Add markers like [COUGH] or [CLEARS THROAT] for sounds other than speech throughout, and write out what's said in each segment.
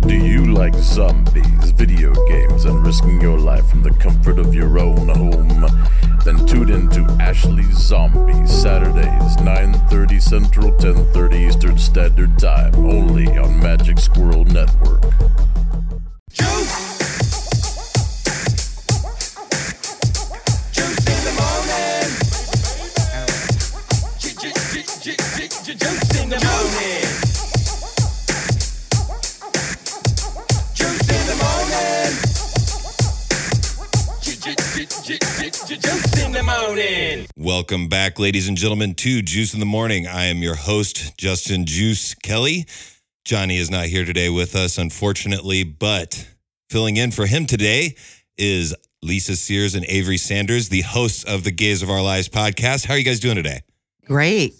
Do you like zombies, video games, and risking your life from the comfort of your own home? Then tune in to Ashley Zombies Saturdays, 9:30 Central, 10:30 Eastern Standard Time, only on Magic Squirrel Network. Welcome back, ladies and gentlemen, to Juice in the Morning. I am your host, Justin Juice Kelly. Johnny is not here today with us, unfortunately, but filling in for him today is Lisa Sears and Avery Sanders, the hosts of the Gays of Our Lives podcast. How are you guys doing today? Great.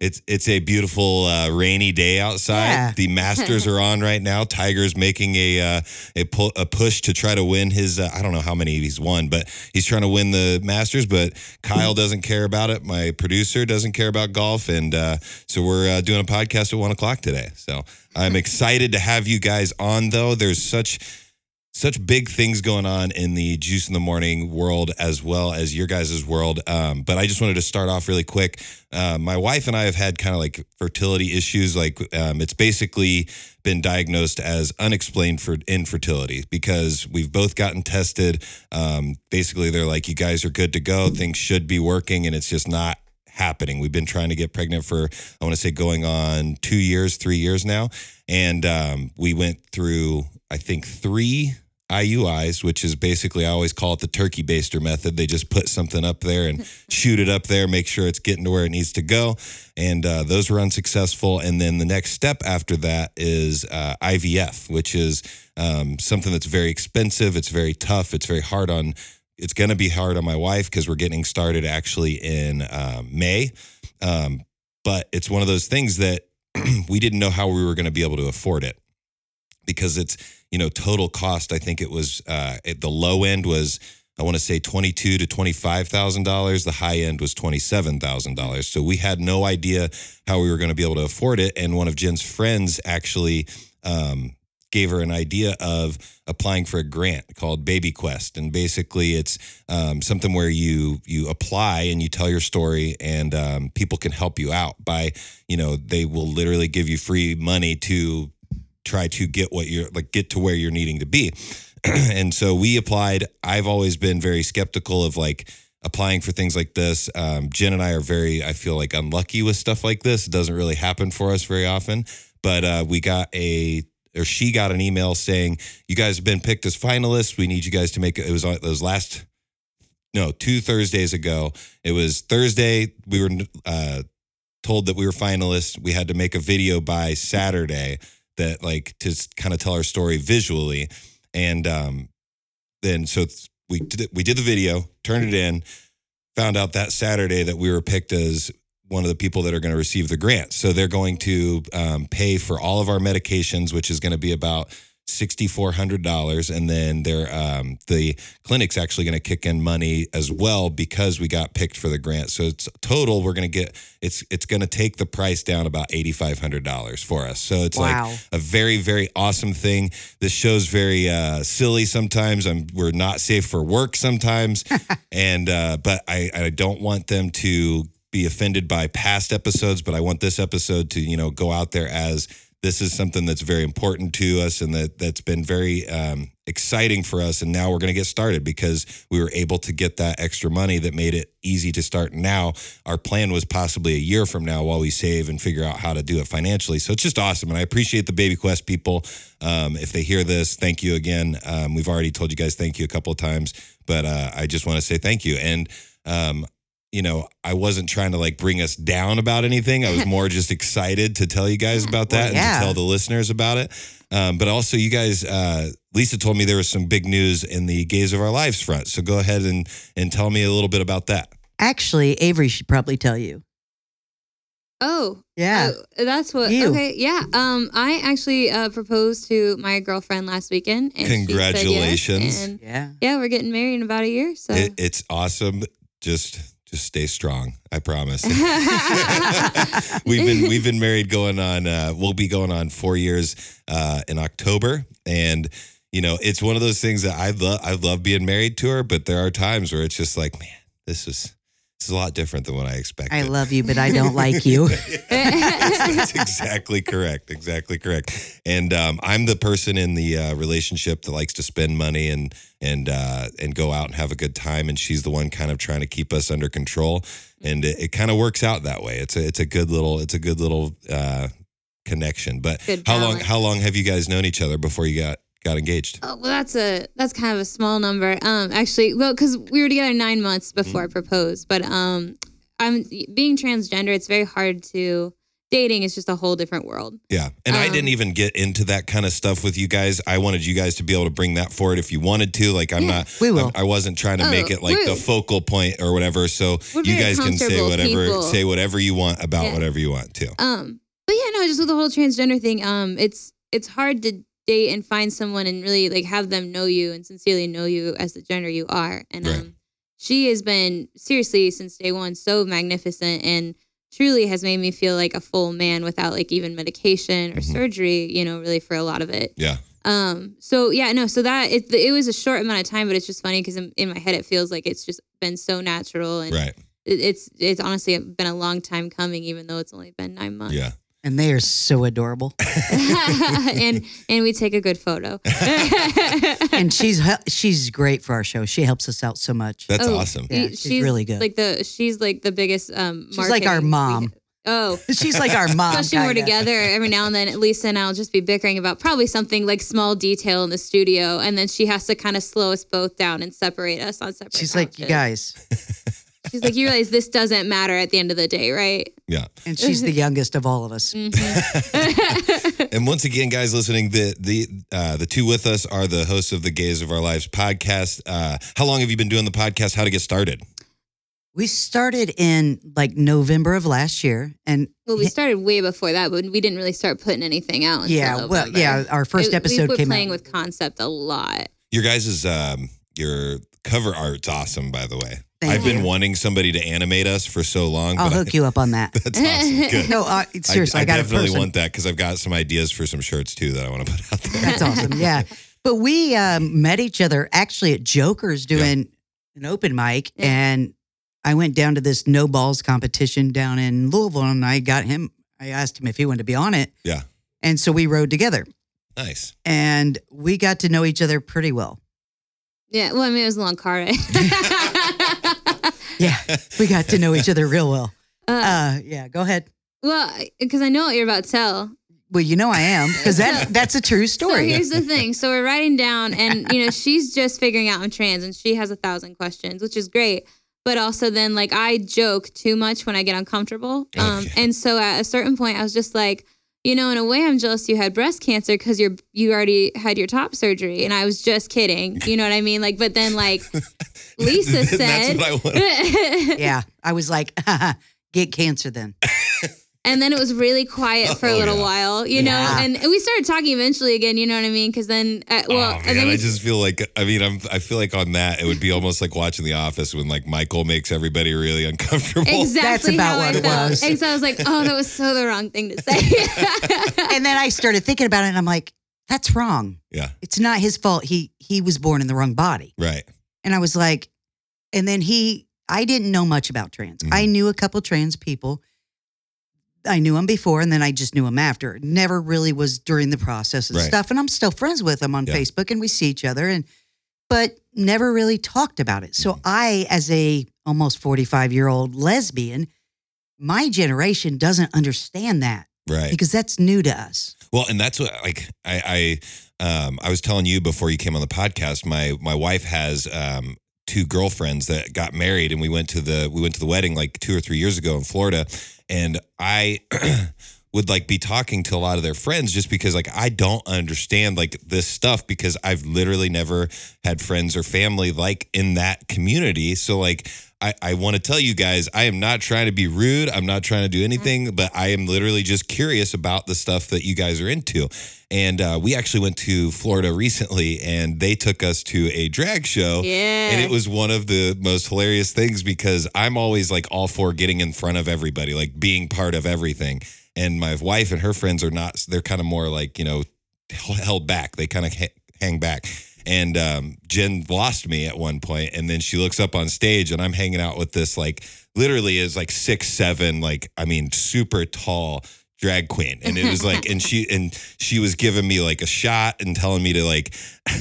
It's it's a beautiful uh, rainy day outside. Yeah. The Masters [LAUGHS] are on right now. Tiger's making a uh, a, pu- a push to try to win his. Uh, I don't know how many he's won, but he's trying to win the Masters. But Kyle doesn't care about it. My producer doesn't care about golf, and uh, so we're uh, doing a podcast at one o'clock today. So I'm [LAUGHS] excited to have you guys on. Though there's such such big things going on in the juice in the morning world as well as your guys' world um, but i just wanted to start off really quick uh, my wife and i have had kind of like fertility issues like um, it's basically been diagnosed as unexplained for infertility because we've both gotten tested um, basically they're like you guys are good to go things should be working and it's just not happening. We've been trying to get pregnant for, I want to say, going on two years, three years now. And um, we went through, I think, three IUIs, which is basically, I always call it the turkey baster method. They just put something up there and [LAUGHS] shoot it up there, make sure it's getting to where it needs to go. And uh, those were unsuccessful. And then the next step after that is uh, IVF, which is um, something that's very expensive. It's very tough. It's very hard on it's going to be hard on my wife because we're getting started actually in um, May. Um, but it's one of those things that [CLEARS THROAT] we didn't know how we were going to be able to afford it because it's, you know, total cost. I think it was uh, at the low end was, I want to say twenty-two to twenty-five thousand dollars. The high end was twenty-seven thousand dollars. So we had no idea how we were going to be able to afford it. And one of Jen's friends actually um, gave her an idea of applying for a grant called Baby Quest, and basically it's um, something where you you apply and you tell your story, and um, people can help you out by you know they will literally give you free money to try to get what you're like get to where you're needing to be. [CLEARS THROAT] and so we applied. I've always been very skeptical of like applying for things like this. Um, Jen and I are very, I feel like unlucky with stuff like this. It doesn't really happen for us very often. But uh, we got a or she got an email saying, "You guys have been picked as finalists. We need you guys to make it." Was it was last, no, two Thursdays ago. It was Thursday. We were uh, told that we were finalists. We had to make a video by Saturday that like to kind of tell our story visually, and um, then so we did it, we did the video, turned it in, found out that Saturday that we were picked as one of the people that are going to receive the grant. So they're going to um, pay for all of our medications, which is going to be about sixty four hundred dollars, and then they're um, the clinic's actually going to kick in money as well because we got picked for the grant. So it's total we're going to get it's it's going to take the price down about eighty five hundred dollars for us. So it's Wow. like a very very awesome thing. This show's very uh, silly sometimes. I'm we're not safe for work sometimes, [LAUGHS] and uh, but I I don't want them to be offended by past episodes, but I want this episode to you know go out there as this is something that's very important to us and that that's been very um, exciting for us. And now we're going to get started because we were able to get that extra money that made it easy to start. Now our plan was possibly a year from now while we save and figure out how to do it financially. So it's just awesome, and I appreciate the Baby Quest people. Um, if they hear this, thank you again. Um, we've already told you guys thank you a couple of times, but uh, I just want to say thank you and. Um, you know, I wasn't trying to like bring us down about anything. I was [LAUGHS] more just excited to tell you guys about that Well, yeah. and to tell the listeners about it. Um, but also, you guys, uh, Lisa told me there was some big news in the Gays of Our Lives front. So go ahead and and tell me a little bit about that. Actually, Avery should probably tell you. Oh, Yeah. oh, that's what. You. Okay, yeah. Um, I actually uh, proposed to my girlfriend last weekend. And she said yes, Congratulations. and yeah. yeah, we're getting married in about a year. So It, it's awesome. Just Just stay strong. I promise. [LAUGHS] [LAUGHS] we've been we've been married going on. Uh, we'll be going on four years uh, in October, and you know it's one of those things that I love. I love being married to her, but there are times where it's just like, man, this is this is a lot different than what I expected. I love you, but I don't like you. [LAUGHS] That's exactly correct. Exactly correct. And um, I'm the person in the uh, relationship that likes to spend money and and uh, and go out and have a good time, and she's the one kind of trying to keep us under control. And it, it kind of works out that way. It's a it's a good little it's a good little uh, connection. But Good how long how long have you guys known each other before you got got engaged? Oh, well, that's a that's kind of a small number. Um, actually, well, because we were together nine months before I proposed, but um, I'm being transgender. It's very hard to dating. is just a whole different world. Yeah. And I Um, didn't even get into that kind of stuff with you guys. I wanted you guys to be able to bring that forward if you wanted to. Like I'm Yeah, not we will. I'm- I wasn't trying to Oh, make it like the focal point or whatever. So you guys can say whatever people. say whatever you want about Yeah. whatever you want to. Um, but yeah, no, just with the whole transgender thing, um, it's it's hard to date and find someone and really like have them know you and sincerely know you as the gender you are. And Right. um, she has been seriously since day one so magnificent and truly has made me feel like a full man without like even medication or Mhm. surgery. You know, really for a lot of it. Yeah. Um. So yeah, no. So that it it was a short amount of time, but it's just funny because in, in my head it feels like it's just been so natural and Right. it, it's it's honestly been a long time coming, even though it's only been nine months. Yeah. And they are so adorable. [LAUGHS] and and we take a good photo. [LAUGHS] And she's she's great for our show. She helps us out so much. That's Oh, awesome. Yeah, she's really good. Like the she's like the biggest um. She's like our marketing- mom. Oh. [LAUGHS] She's like our mom. Especially when we're together every now and then, Lisa and I'll just be bickering about probably something like small detail in the studio, and then she has to kind of slow us both down and separate us on separate. She's like, you guys. She's like, you realize this doesn't matter at the end of the day, right? Yeah. And she's the youngest of all of us. Mhm. [LAUGHS] [LAUGHS] And once again, guys listening, the the uh, the two with us are the hosts of the Gays of Our Lives podcast. Uh, how long have you been doing the podcast? How to get started? We started in like November of last year. And well, we started way before that, but we didn't really start putting anything out. Until yeah, well, November. yeah, our first It- episode we were came playing out. with concept a lot. Your guys' um, your cover art's awesome, by the way. Thank I've been wanting somebody to animate us for so long. I'll but I- hook you up on that. [LAUGHS] That's awesome. [LAUGHS] Good. No, uh, seriously, I, I, got definitely want that because I've got some ideas for some shirts too that I want to put out there. That's awesome. Yeah. [LAUGHS] But we um, met each other actually at Joker's doing an open mic. Yeah. And I went down to this no balls competition down in Louisville and I got him, I asked him if he wanted to be on it. Yeah. And so we rode together Nice. and we got to know each other pretty well. Yeah, well, I mean, it was a long car ride. Yeah. We got to know each other real well. [LAUGHS] uh, Uh, yeah. Go ahead. well, because I know what you're about to tell. Well, you know I am because that, [LAUGHS] that's a true So story. here's the thing. So we're writing down, and you know, [LAUGHS] she's just figuring out I'm trans, and she has a thousand questions, which is great. But also, then like I joke too much when I get uncomfortable, um, Okay. and so at a certain point, I was just like, you know, in a way, I'm jealous you had breast cancer because you're you already had your top surgery, and I was just kidding. [LAUGHS] You know what I mean? Like, but then like [LAUGHS] Lisa said, That's what I want. [LAUGHS] yeah. I was like, get cancer then. And then it was really quiet for a Oh, little yeah. while, you know, and we started talking eventually again. You know what I mean? Because then, uh, well, oh and man, then I we, just feel like I mean I'm I feel like on that it would be almost like watching The Office when like Michael makes everybody really uncomfortable. [LAUGHS] exactly about how what I it felt. was. And so I was like, oh, that was so the wrong thing to say. [LAUGHS] And then I started thinking about it and I'm like, that's wrong. Yeah. It's not his fault. He he was born in the wrong body. Right. And I was like, and then he, I didn't know much about trans. Mhm. I knew a couple trans people. I knew him before, and then I just knew him after. Never really was during the process and Right. stuff. And I'm still friends with him on Yeah. Facebook, and we see each other, and but never really talked about it. So Mhm. I, as a almost 45 year old lesbian, my generation doesn't understand that Right. because that's new to us. Well, and that's what like I I um I was telling you before you came on the podcast. My my wife has um two girlfriends that got married, and we went to the we went to the wedding like two or three years ago in Florida, and I. [CLEARS THROAT] would like be talking to a lot of their friends just because like I don't understand like this stuff because I've literally never had friends or family like in that community. So like I, I want to tell you guys, I am not trying to be rude. I'm not trying to do anything, but I am literally just curious about the stuff that you guys are into. And uh, we actually went to Florida recently and they took us to a drag show. Yeah. And it was one of the most hilarious things because I'm always like all for getting in front of everybody, like being part of everything. And my wife and her friends are not, they're kind of more like, you know, held back. They kind of ha- hang back. And um, Jen lost me at one point, and then she looks up on stage, and I'm hanging out with this like literally is like six seven, like I mean super tall drag queen, and it was [LAUGHS] like, and she and she was giving me like a shot and telling me to like. [LAUGHS]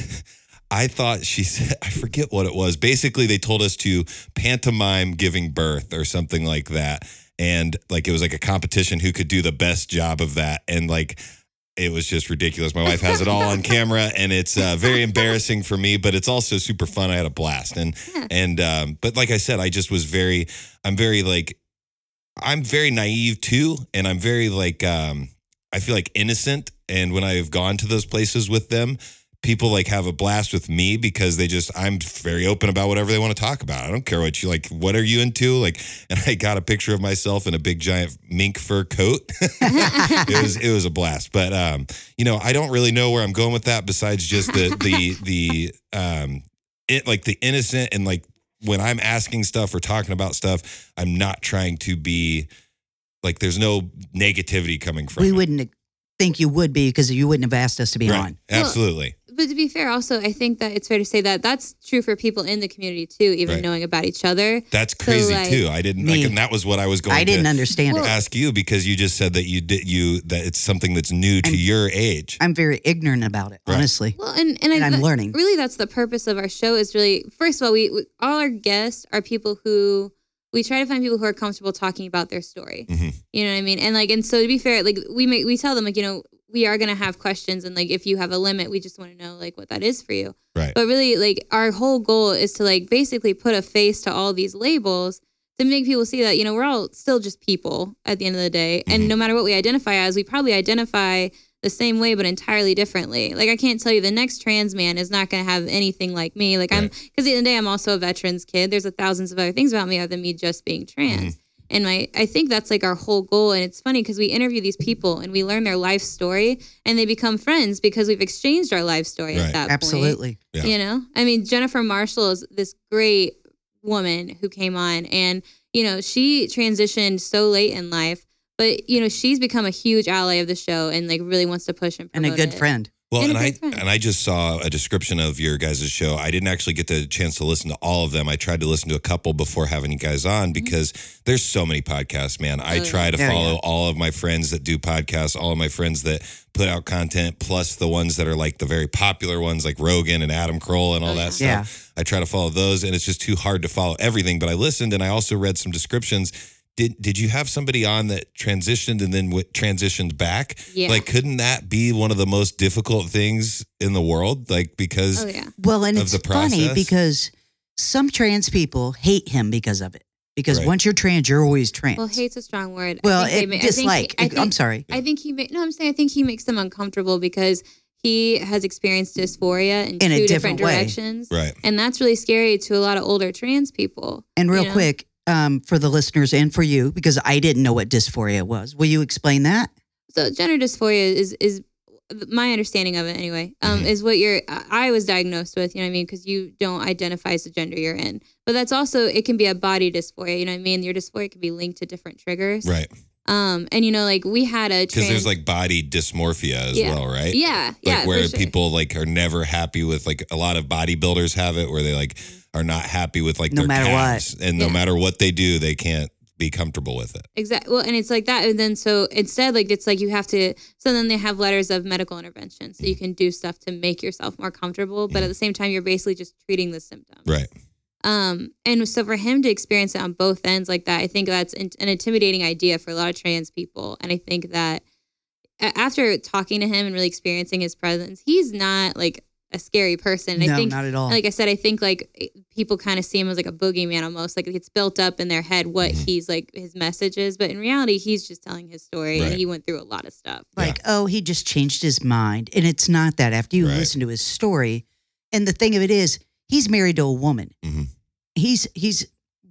I thought she said, I forget what it was. Basically, they told us to pantomime giving birth or something like that. And like it was like a competition who could do the best job of that. And like it was just ridiculous. My wife has it all on camera, and it's uh, very embarrassing for me, but it's also super fun. I had a blast, and and um, but like I said, I just was very, I'm very like, I'm very naive too, and I'm very like, um, I feel like innocent. And when I've gone to those places with them, people like have a blast with me because they just I'm very open about whatever they want to talk about. I don't care what you like. What are you into? Like, [LAUGHS] and I got a picture of myself in a big giant mink fur coat. [LAUGHS] it was it was a blast. But um, you know, I don't really know where I'm going with that besides just the the the um it like the innocent and like when I'm asking stuff or talking about stuff, I'm not trying to be like there's no negativity coming from we it. wouldn't think you would be because you wouldn't have asked us to be Right. on. Absolutely. But to be fair, also, I think that it's fair to say that that's true for people in the community too, even Right. knowing about each other. That's crazy like- too. I didn't like and that was what I was going I didn't to understand Well- it. ask you because you just said that you did you that it's something that's new to I'm- your age. I'm very ignorant about it, Right. honestly. Well, and and, And I, I'm that- learning. Really, that's the purpose of our show. Is really first of all, we, we all our guests are people who we try to find people who are comfortable talking about their story. Mhm. You know what I mean? And like, and so to be fair, like we make we tell them like you know we are gonna have questions, and like if you have a limit, we just want to know like what that is for you. Right. But really, like our whole goal is to like basically put a face to all these labels to make people see that you know we're all still just people at the end of the day, Mhm. and no matter what we identify as, we probably identify the same way but entirely differently. Like I can't tell you the next trans man is not going to have anything like me. Like I'm because at the end of the day I'm also a veterans kid. There's a thousands of other things about me other than me just being trans. And my I think that's like our whole goal. And it's funny because we interview these people and we learn their life story and they become friends because we've exchanged our life story Right. at that point. Absolutely. Yeah. You know, I mean, Jennifer Marshall is this great woman who came on, and you know, she transitioned so late in life, but you know, she's become a huge ally of the show and like really wants to push and And a good it. friend. Well, And and a I great friend. and I just saw a description of your guys' show. I didn't actually get the chance to listen to all of them. I tried to listen to a couple before having you guys on because there's so many podcasts, man. I Mm-hmm. Oh, yeah. try to Yeah, follow yeah. all of my friends that do podcasts, all of my friends that put out content, plus the ones that are like the very popular ones like Rogan and Adam Carolla and all Oh, that yeah. stuff. I try to follow those and it's just too hard to follow everything, but I listened and I also read some descriptions. Did did you have somebody on that transitioned and then w- transitioned back? Yeah. Like, couldn't that be one of the most difficult things in the world? Like, because oh yeah. Well, and of it's the funny because some trans people hate him because of it. Because Right. once you're trans, you're always trans. Well, hate's a strong word. I Well, think it, ma- I think dislike. I I'm sorry. I think he ma- no, I'm saying I think he makes them uncomfortable because he has experienced dysphoria in, In a two different different, way. directions. right, And that's really scary to a lot of older trans people. And real you know? quick, um, for the listeners and for you, because I didn't know what dysphoria was. Will you explain that? So gender dysphoria is is my understanding of it anyway. Um, Mhm. is what you're I I was diagnosed with. You know what I mean? Because you don't identify as the gender you're in. But that's also it can be a body dysphoria. You know what I mean? Your dysphoria can be linked to different triggers. right. Um, and you know, like we had a Because trans. there's like body dysmorphia as Yeah. well, right? yeah, Like yeah, where for sure. people like are never happy with like a lot of bodybuilders have it, where they like are not happy with like No their matter what. calves, and no matter what they do, they can't be comfortable with it. Exactly. Well, and it's like that. And then so instead, like it's like you have to. So then they have letters of medical intervention, so you can do stuff to make yourself more comfortable. But at the same time, you're basically just treating the symptoms. Right. Um, and so for him to experience it on both ends like that, I think that's in- an intimidating idea for a lot of trans people. And I think that after talking to him and really experiencing his presence, he's not like a scary person. And no, I think not at all. like I said, I think like people kind of see him as like a boogeyman almost. Like it's built up in their head what Mhm. he's like his message is, but in reality, he's just telling his story Right. and he went through a lot of stuff. like, oh, he just changed his mind. And it's not that. After you Right. listen to his story, and the thing of it is, he's married to a woman. Mhm. He's he's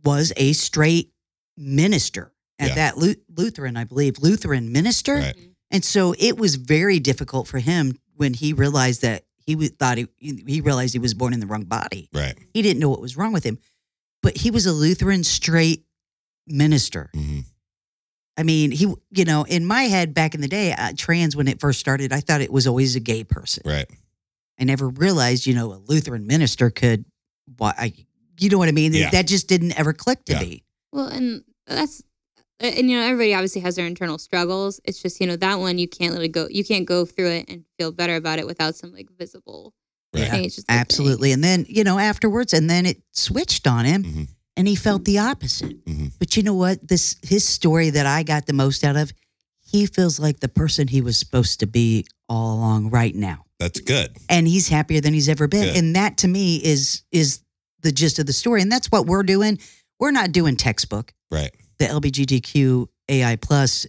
was a straight minister at Yeah. that Lu- Lutheran, I believe, Lutheran minister. Right. And so it was very difficult for him when he realized that he was, thought he, he realized he was born in the wrong body. Right. He didn't know what was wrong with him, but he was a Lutheran straight minister. hmm I mean, he, you know, in my head back in the day, uh, trans when it first started, I thought it was always a gay person. Right. I never realized, you know, a Lutheran minister could, why, I, you know what I mean? Yeah. That just didn't ever click to Yeah. me. Well, and that's and you know everybody obviously has their internal struggles. It's just you know that one you can't really go you can't go through it and feel better about it without some like visible Right. thing. It's just thing. Absolutely. And then, you know, afterwards, and then it switched on him Mhm. and he felt the opposite. Mhm. But you know what? This, his story that I got the most out of, he feels like the person he was supposed to be all along right now. That's good. And he's happier than he's ever been. Good. And that to me is, is the gist of the story. And that's what we're doing. We're not doing textbook, Right. The LBGTQ AI plus.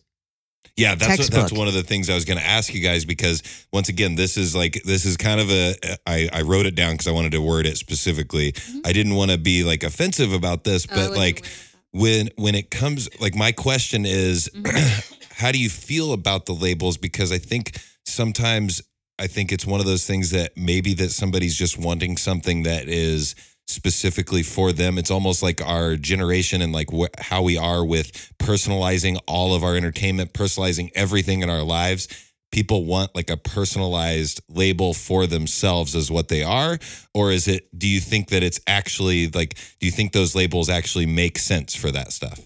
Yeah, that's what, that's one of the things I was going to ask you guys because once again, this is like this is kind of a I I wrote it down because I wanted to word it specifically. Mhm. I didn't want to be like offensive about this, Oh, but wasn't like aware of that. when when it comes like my question is Mhm. [CLEARS THROAT] how do you feel about the labels because i think sometimes i think it's one of those things that maybe that somebody's just wanting something that is specifically for them it's almost like our generation and like wh- how we are with personalizing all of our entertainment personalizing everything in our lives people want like a personalized label for themselves as what they are or is it do you think that it's actually like do you think those labels actually make sense for that stuff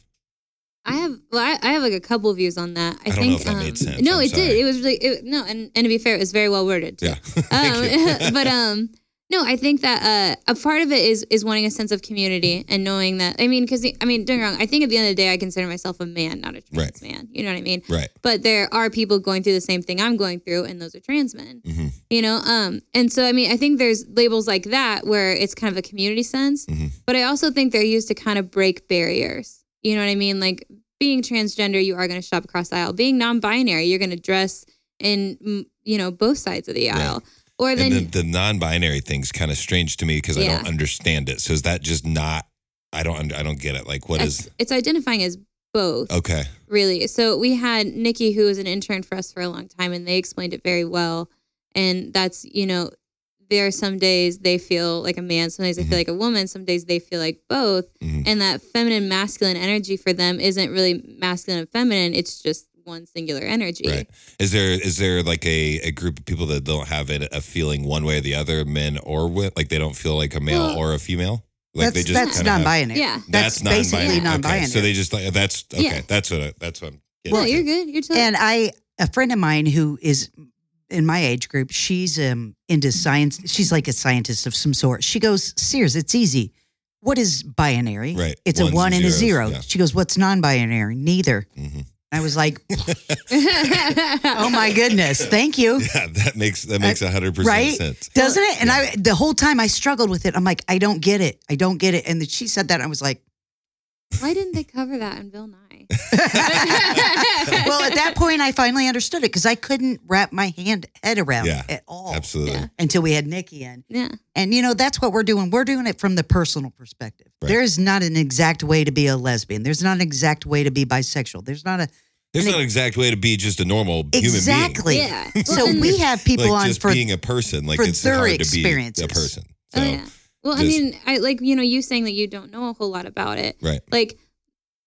I have well, I, I have like a couple views on that. I, I don't know think if that um, made sense. No, I'm it sorry. did. It was really it, no, and and to be fair, it was very well worded. Yeah. [LAUGHS] Um, [LAUGHS] but um, no, I think that uh, a part of it is is wanting a sense of community and knowing that. I mean, because I mean, don't get me wrong. I think at the end of the day, I consider myself a man, not a trans man. You know what I mean? right But there are people going through the same thing I'm going through, and those are trans men. hmm You know, um, and so I mean, I think there's labels like that where it's kind of a community sense, Mhm. but I also think they're used to kind of break barriers. You know what I mean? Like being transgender, you are going to shop across the aisle. Being non-binary, you're going to dress in you know both sides of the Right. aisle. Or then and the, the non-binary thing's kind of strange to me because I don't understand it. So is that just not? I don't. I don't get it. Like, what it's, is? it's identifying as both. Okay. really. So we had Nikki, who was an intern for us for a long time, and they explained it very well. And that's, you know, there are some days they feel like a man, some days they Mhm. feel like a woman, some days they feel like both. Mhm. And that feminine masculine energy for them isn't really masculine and feminine, it's just one singular energy. Right. Is there is there like a, a group of people that don't have it, a feeling one way or the other, men or women, like they don't feel like a male Well, or a female? Like that's they just that's kinda have- non-binary. Yeah. That's, basically non-binary. non-binary. Okay. So they just like that's okay. Yeah. That's what I, that's what. I'm getting No, at. you're good. You're totally And I, a friend of mine who is in my age group, she's um into science. She's like a scientist of some sort. She goes, Sears, it's easy. What is binary? Right. It's Ones a one and and a zeros, zero. yeah. She goes, What's non-binary? Neither. Mhm. I was like, [LAUGHS] [LAUGHS] Oh my goodness, thank you. Yeah, that makes that makes a hundred percent right? sense. Doesn't it? And I the whole time I struggled with it. I'm like, I don't get it. I don't get it. And then she said that, and I was like, Why didn't they cover that in Bill Nye? [LAUGHS] well, at that point, I finally understood it because I couldn't wrap my hand head around Yeah, it at all Absolutely. Yeah. until we had Nikki in. yeah. And you know, that's what we're doing. We're doing it from the personal perspective. Right. There is not an exact way to be a lesbian. There's not an exact way to be bisexual. There's not a There's I not an exact way to be just a normal human being. exactly. Yeah. So we have people like on just for being a person. Like it's their hard to be a person. Oh, so Oh yeah. Well, I mean, I like you know you saying that you don't know a whole lot about it. right. Like,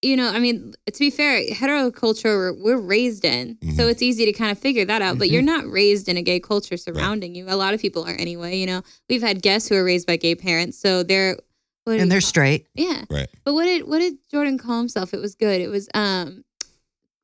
you know, I mean, to be fair, heteroculture we're, we're raised in, so Mhm. it's easy to kind of figure that out. But Mhm. you're not raised in a gay culture surrounding you. A lot of people are anyway. You know, we've had guests who are raised by gay parents, so they're what and they're call- straight. yeah. Right. But what did what did Jordan call himself? It was good. It was um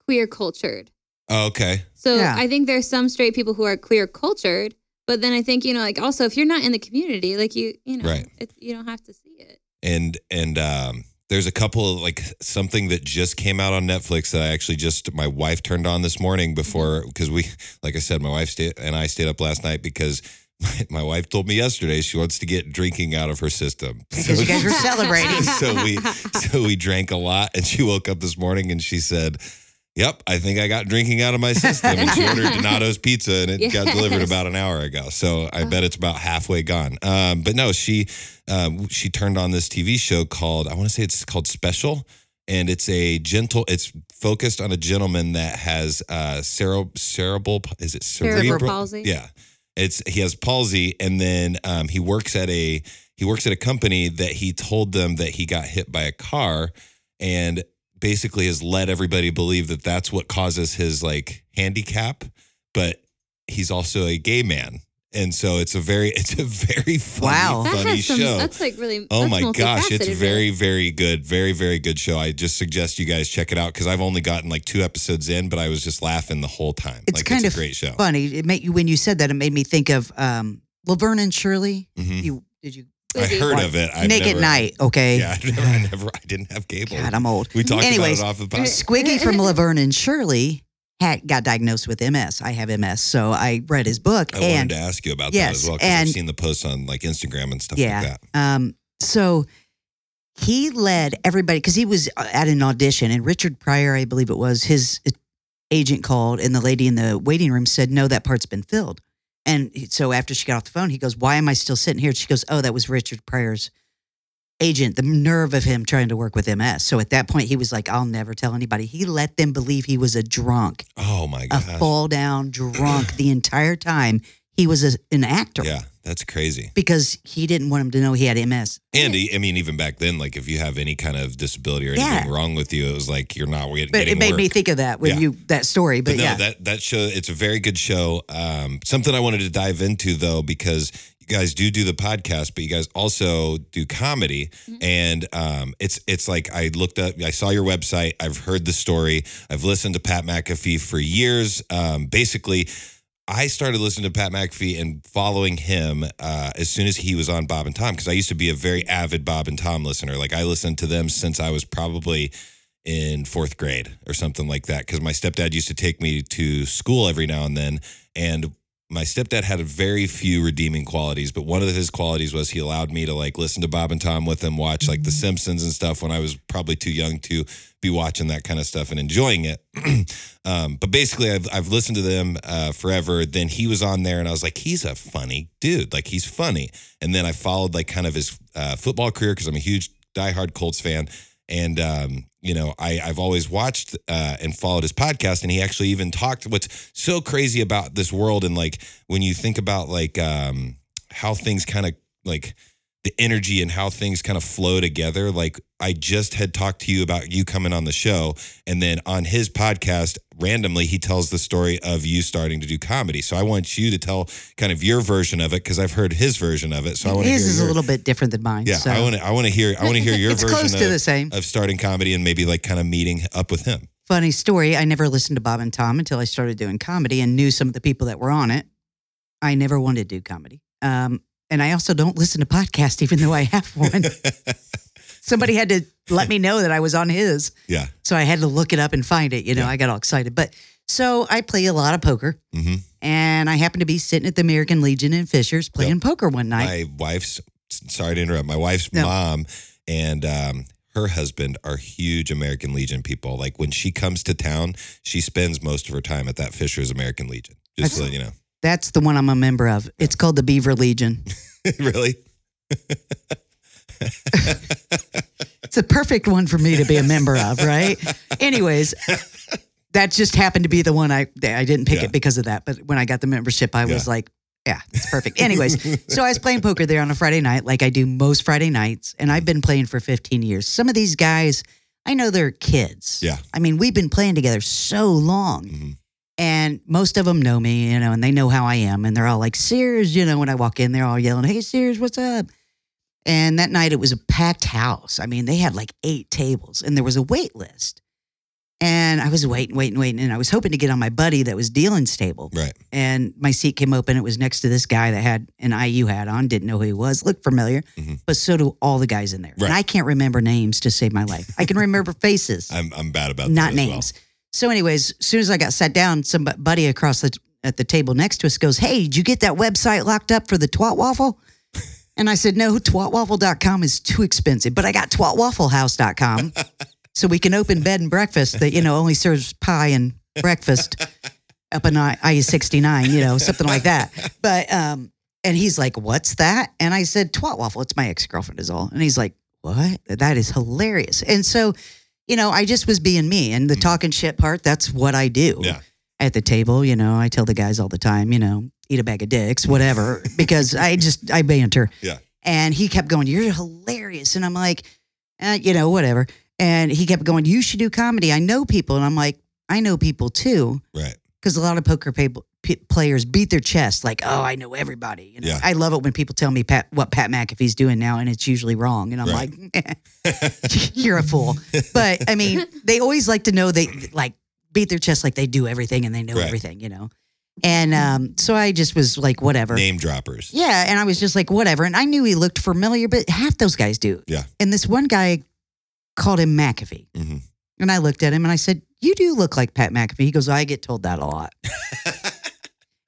queer cultured. Oh, okay. So Yeah. I think there's some straight people who are queer cultured, but then I think you know, like also if you're not in the community, like you, you know, Right. it's, you don't have to see it. and and um there's a couple of like something that just came out on Netflix that I actually just my wife turned on this morning before mm-hmm. because we like I said my wife stayed and I stayed up last night because [LAUGHS] my wife told me yesterday she wants to get drinking out of her system. Because you guys were [LAUGHS] celebrating. so we so we [LAUGHS] drank a lot and she woke up this morning and she said Yep, I think I got drinking out of my system. And [LAUGHS] she ordered Donato's pizza and it got delivered about an hour ago. So I bet it's about halfway gone. Um, but no, she um, she turned on this TV show called I want to say it's called Special, and it's a gentle. It's focused on a gentleman that has uh, cere- cerebral. Is it Cerebral cerebral palsy? Yeah, it's he has palsy, and then um, he works at a he works at a company that he told them that he got hit by a car, and basically has led everybody believe that that's what causes his like handicap, but he's also a gay man. And so it's a very [LAUGHS] it's a very funny Wow. That funny some, show. That's like really. Oh my gosh, it's very, really. very good. Very, very good show. I just suggest you guys check it out because I've only gotten like two episodes in, but I was just laughing the whole time. It's like kind it's of a great show. funny. It made you when you said that. It made me think of um, Laverne and Shirley. Mhm. You did you I heard of it. I've Naked never, Night? Okay. Yeah, I never, I never, I didn't have cable. God, I'm old. we talked Anyways, about it off the podcast. Squiggy from [LAUGHS] Laverne and Shirley had got diagnosed with MS. I have MS, so I read his book I wanted and to ask you about Yes, that as well because I've and- seen the posts on like Instagram and stuff Yeah. like that. Um, so he led everybody because he was at an audition, and Richard Pryor, I believe it was, his agent called, and the lady in the waiting room said, "No, that part's been filled." And so after she got off the phone, he goes, "Why am I still sitting here?" She goes, "Oh, that was Richard Pryor's agent. The nerve of him trying to work with MS." So at that point, he was like, "I'll never tell anybody." He let them believe he was a drunk, Oh my God. a fall down drunk the entire time. He was a, an actor Yeah, that's crazy. because he didn't want him to know he had MS. And I mean, even back then, like if you have any kind of disability or Yeah. anything wrong with you, it was like you're not getting But it made me think of that when Yeah. you that story. But, But, no, yeah, that that show it's a very good show. Um, something I wanted to dive into though because you guys do do the podcast, but you guys also do comedy, and um, it's it's like I looked up, I saw your website, I've heard the story, I've listened to Pat McAfee for years. Um, basically. I started listening to Pat McAfee and following him uh, as soon as he was on Bob and Tom because I used to be a very avid Bob and Tom listener. Like I listened to them since I was probably in fourth grade or something like that because my stepdad used to take me to school every now and then and my stepdad had very few redeeming qualities but one of his qualities was he allowed me to like listen to bob and tom with him watch like the simpsons and stuff when i was probably too young to be watching that kind of stuff and enjoying it. [CLEARS THROAT] Um, but basically I've, I've listened to them uh, forever. Then he was on there and i was like he's a funny dude. Like he's funny. And then i followed like kind of his uh, football career because i'm a huge diehard colts fan. And um, you know I, i've always watched uh, and followed his podcast and he actually even talked what's so crazy about this world and like when you think about like um, how things kind of like the energy and how things kind of flow together like i just had talked to you about you coming on the show and then on his podcast randomly he tells the story of you starting to do comedy so i want you to tell kind of your version of it because i've heard his version of it so i want to hear his is your, a little bit different than mine. yeah so. i want to i want to hear i want to hear your [LAUGHS] it's version close of, to the same. of starting comedy and maybe like kind of meeting up with him Funny story. I never listened to Bob and Tom until I started doing comedy and knew some of the people that were on it. I never wanted to do comedy. Um, and I also don't listen to podcasts, even though I have one. [LAUGHS] Somebody had to let me know that I was on his. yeah So I had to look it up and find it. You know, Yeah. I got all excited. But so I play a lot of poker. hmm And I happened to be sitting at the American Legion in Fishers playing poker one night. my wife's sorry to interrupt my wife's No. mom and um her husband are huge American Legion people. Like when she comes to town, she spends most of her time at that Fishers American Legion. Just let you know. That's the one I'm a member of. It's called the Beaver Legion. [LAUGHS] really? [LAUGHS] It's a perfect one for me to be a member of, right? Anyways, that just happened to be the one I I didn't pick Yeah. it because of that. But when I got the membership, I was like, yeah, it's perfect. Anyways, [LAUGHS] so I was playing poker there on a Friday night, like I do most Friday nights, and I've been playing for 15 years. Some of these guys, I know they're kids. Yeah. I mean, we've been playing together so long. Mhm. And most of them know me, you know, and they know how I am. And they're all like, Sears, you know, when I walk in, they're all yelling, Hey, Sears, what's up? And that night it was a packed house. I mean, they had like eight tables and there was a wait list. And I was waiting, waiting, waiting. And I was hoping to get on my buddy that was dealing stable. Right. And my seat came open. It was next to this guy that had an IU hat on, didn't know who he was, looked familiar, Mhm. but so do all the guys in there. Right. And I can't remember names to save my life. I can remember faces I'm I'm bad about not that as well. names. So, anyways, as soon as I got sat down, some buddy across the at the table next to us goes, Hey, did you get that website locked up for the twat waffle? [LAUGHS] And I said, No, twatwaffle.com is too expensive, but I got twatwafflehouse.com. [LAUGHS] so we can open bed and breakfast that, you know, only serves pie and breakfast up in I 69, you know, something like that. But, um, and he's like, What's that? And I said, Twat waffle. It's my ex girlfriend, is all. And he's like, What? That is hilarious. And so, you know, I just was being me. And the talking shit part, that's what I do. Yeah. At the table, you know, I tell the guys all the time, you know, eat a bag of dicks, whatever, [LAUGHS] because I just, I banter. Yeah. And he kept going, You're hilarious. And I'm like, eh, You know, whatever. And he kept going, You should do comedy. I know people. And I'm like, I know people too Right. because a lot of poker people, p- players beat their chest like, "Oh, I know everybody." You know, Yeah. I love it when people tell me Pat, what Pat McAfee's doing now, and it's usually wrong, and I'm Right. like, [LAUGHS] "You're a fool." But I mean, [LAUGHS] they always like to know they like beat their chest like they do everything and they know Right. everything, you know. And um, so I just was like, whatever. Name droppers. Yeah, and I was just like, whatever. And I knew he looked familiar, but half those guys do. Yeah. And this one guy called him McAfee. Mhm. And I looked at him and I said, You do look like Pat McAfee. He goes, I get told that a lot. [LAUGHS]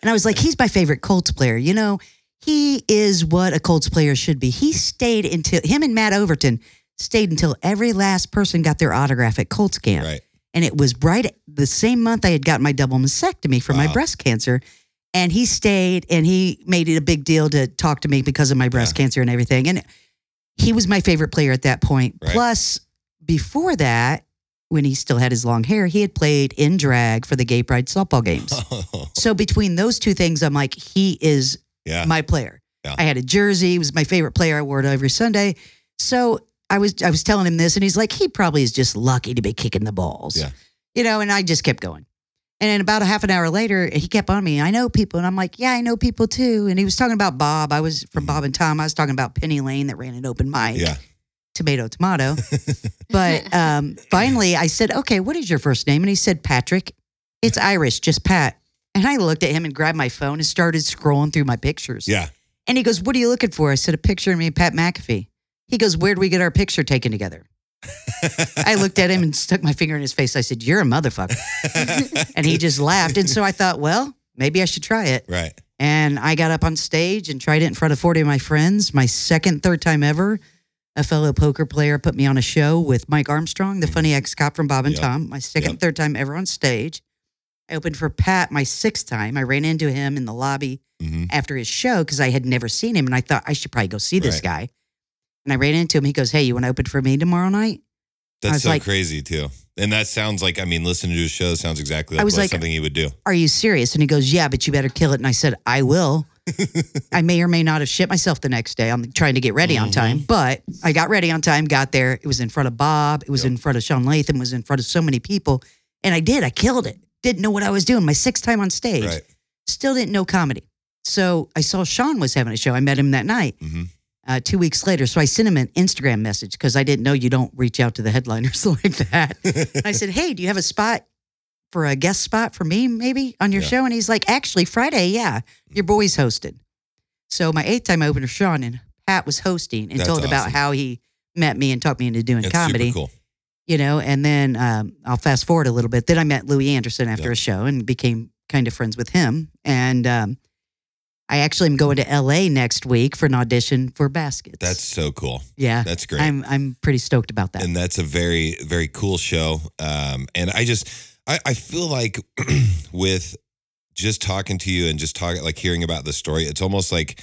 and I was like, He's my favorite Colts player. You know, he is what a Colts player should be. He stayed until him and Matt Overton stayed until every last person got their autograph at Colts camp. Right. And it was right the same month I had gotten my double mastectomy for my breast cancer. And he stayed and he made it a big deal to talk to me because of my breast cancer and everything. And he was my favorite player at that point. Right. Plus, before that, when he still had his long hair, he had played in drag for the gay pride softball games. [LAUGHS] so between those two things, I'm like, he is yeah. my player. Yeah. I had a jersey. He was my favorite player. I wore it every Sunday. So I was I was telling him this, and he's like, he probably is just lucky to be kicking the balls. Yeah. You know, and I just kept going. And then about a half an hour later, he kept on me. I know people, and I'm like, yeah, I know people too. And he was talking about Bob. I was from mm-hmm. Bob and Tom. I was talking about Penny Lane that ran an open mic. yeah. Tomato, tomato. [LAUGHS] but um, finally, I said, okay, what is your first name? And he said, Patrick. It's Irish, just Pat. And I looked at him and grabbed my phone and started scrolling through my pictures. Yeah. And he goes, What are you looking for? I said, A picture of me and Pat McAfee. He goes, Where'd we get our picture taken together? I looked at him and stuck my finger in his face. I said, You're a motherfucker. [LAUGHS] and he just laughed. And so I thought, Well, maybe I should try it. Right. And I got up on stage and tried it in front of 40 of my friends. My second, third time ever. A fellow poker player put me on a show with Mike Armstrong, the funny ex cop from Bob and Yep. Tom. My second, Yep. third time ever on stage. I opened for Pat my sixth time. I ran into him in the lobby hmm after his show because I had never seen him and I thought I should probably go see this Right. guy. And I ran into him. He goes, Hey, you want to open for me tomorrow night? That's so like- crazy too. And that sounds like I mean, listening to his show sounds exactly like, I was like- something he would do. Are you serious? And he goes, Yeah, but you better kill it. And I said, I will. I may or may not have shit myself the next day. I'm trying to get ready on Mhm. time, but I got ready on time, got there. It was in front of Bob. It was Yep. in front of Sean Latham. It was in front of so many people. And I did. I killed it. Didn't know what I was doing. My sixth time on stage. Right. Still didn't know comedy. So I saw Sean was having a show. I met him that night. hmm uh, two weeks later. So I sent him an Instagram message because I didn't know you don't reach out to the headliners [LAUGHS] like that. I said, Hey, do you have a spot for a guest spot for me, maybe on your Yeah. show? And he's like, Actually, Friday, yeah, your boy's hosted. So my eighth time opener, Sean, and Pat was hosting and That's told about how he met me and talked me into doing That's comedy, cool. you know. And then um, I'll fast forward a little bit. Then I met Louie Anderson after Yeah. a show and became kind of friends with him. And um, I actually am going to LA next week for an audition for Baskets. That's so cool. yeah. That's great. I'm I'm pretty stoked about that. and that's a very very cool show um and i just i, I feel like [CLEARS THROAT] with just talking to you and just talking like hearing about the story it's almost like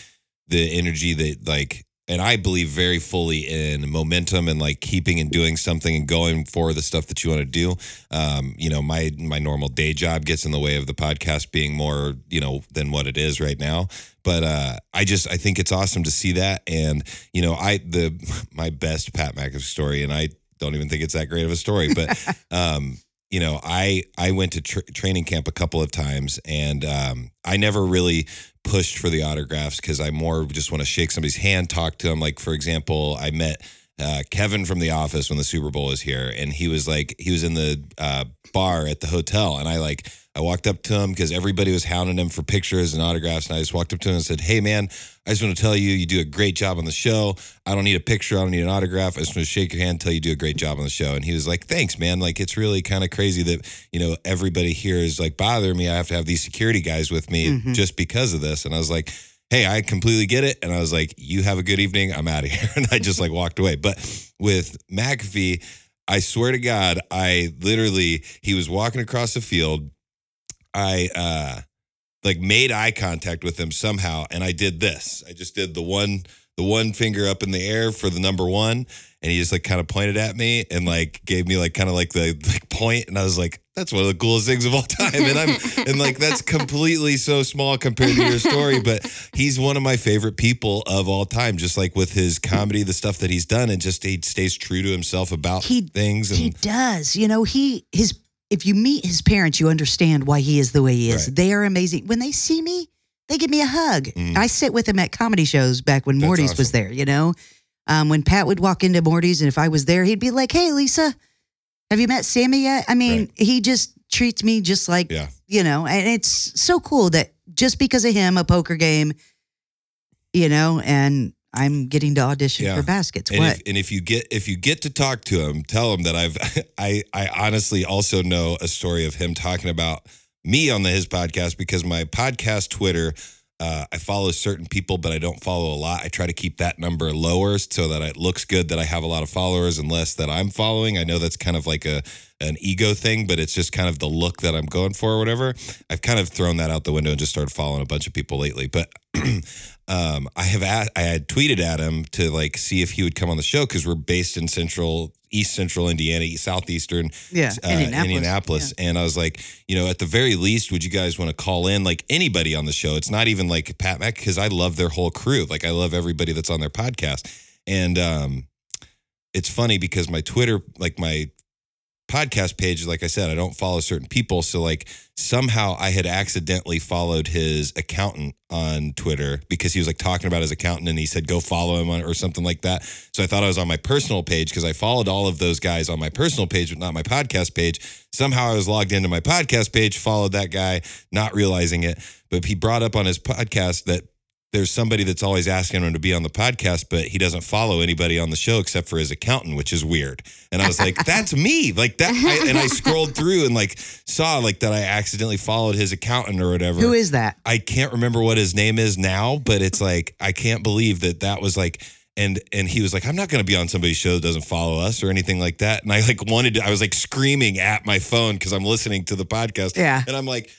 the energy that like and i believe very fully in momentum and like keeping and doing something and going for the stuff that you want to do. Um you know my my normal day job gets in the way of the podcast being more you know than what it is right now. But uh i just i think it's awesome to see that. And you know i the [LAUGHS] my best pat mcafee story and i don't even think it's that great of a story but [LAUGHS] um you know i i went to tr training camp a couple of times and um i never really pushed for the autographs because i more just want to shake somebody's hand talk to them like for example i met uh, Kevin from The Office when the Super Bowl was here, and he was like, he was in the uh, bar at the hotel, and I like, I walked up to him because everybody was hounding him for pictures and autographs. And I just walked up to him and said, Hey, man, I just want to tell you, you do a great job on the show. I don't need a picture. I don't need an autograph. I just want to shake your hand, tell you, you do a great job on the show. And he was like, Thanks, man. Like, it's really kind of crazy that, you know, everybody here is like bothering me. I have to have these security guys with me Mhm. just because of this. And I was like, Hey, I completely get it. And I was like, You have a good evening. I'm out of here. [LAUGHS] And I just like walked away. But with McAfee, I swear to God, I literally, he was walking across the field. I, uh, like made eye contact with him somehow and I did this. I just did the one the one finger up in the air for the number 1 and he just like kind of pointed at me and like gave me like kind of like the like point and I was like that's one of the coolest things of all time and I'm [LAUGHS] and like that's completely so small compared to your story but he's one of my favorite people of all time just like with his comedy the stuff that he's done and just he stays true to himself about He- things and He does. You know, he his if you meet his parents, you understand why he is the way he is. Right. They are amazing. When they see me, they give me a hug. Mm. I sit with him at comedy shows back when That's Morty's was there, you know. Um, when Pat would walk into Morty's and if I was there, he'd be like, Hey Lisa, have you met Sammy yet? I mean, Right. he just treats me just like yeah you know, and it's so cool that just because of him, a poker game, you know, and I'm getting to audition Yeah. for baskets. And what? if, and if you get if you get to talk to him, tell him that I've [LAUGHS] I I honestly also know a story of him talking about me on the his podcast because my podcast Twitter. Uh, I follow certain people, but I don't follow a lot. I try to keep that number lower so that it looks good that I have a lot of followers and less that I'm following. I know that's kind of like a an ego thing, but it's just kind of the look that I'm going for or whatever. I've kind of thrown that out the window and just started following a bunch of people lately. But [CLEARS THROAT] um, I have at, I had tweeted at him to like see if he would come on the show because we're based in central East Central Indiana, southeastern yeah, uh, Indianapolis. Indianapolis. And I was like, you know, at the very least, would you guys want to call in like anybody on the show? It's not even like Pat Mac because I love their whole crew. Like I love everybody that's on their podcast. And um, it's funny because my Twitter, like my podcast page, like I said, I don't follow certain people. So like somehow I had accidentally followed his accountant on Twitter because he was like talking about his accountant and he said go follow him on or something like that. So I thought I was on my personal page because I followed all of those guys on my personal page, but not my podcast page. Somehow I was logged into my podcast page, followed that guy, not realizing it. But he brought up on his podcast that there's somebody that's always asking him to be on the podcast, but he doesn't follow anybody on the show except for his accountant, which is weird. And I was like, [LAUGHS] that's me. Like that. I, and I scrolled [LAUGHS] through and like saw like that I accidentally followed his accountant or whatever. Who is that? I can't remember what his name is now, but it's like I can't believe that that was like and and he was like I'm not going to be on somebody's show that doesn't follow us or anything like that. And I like wanted to I was like screaming at my phone cuz I'm listening to the podcast Yeah. and I'm like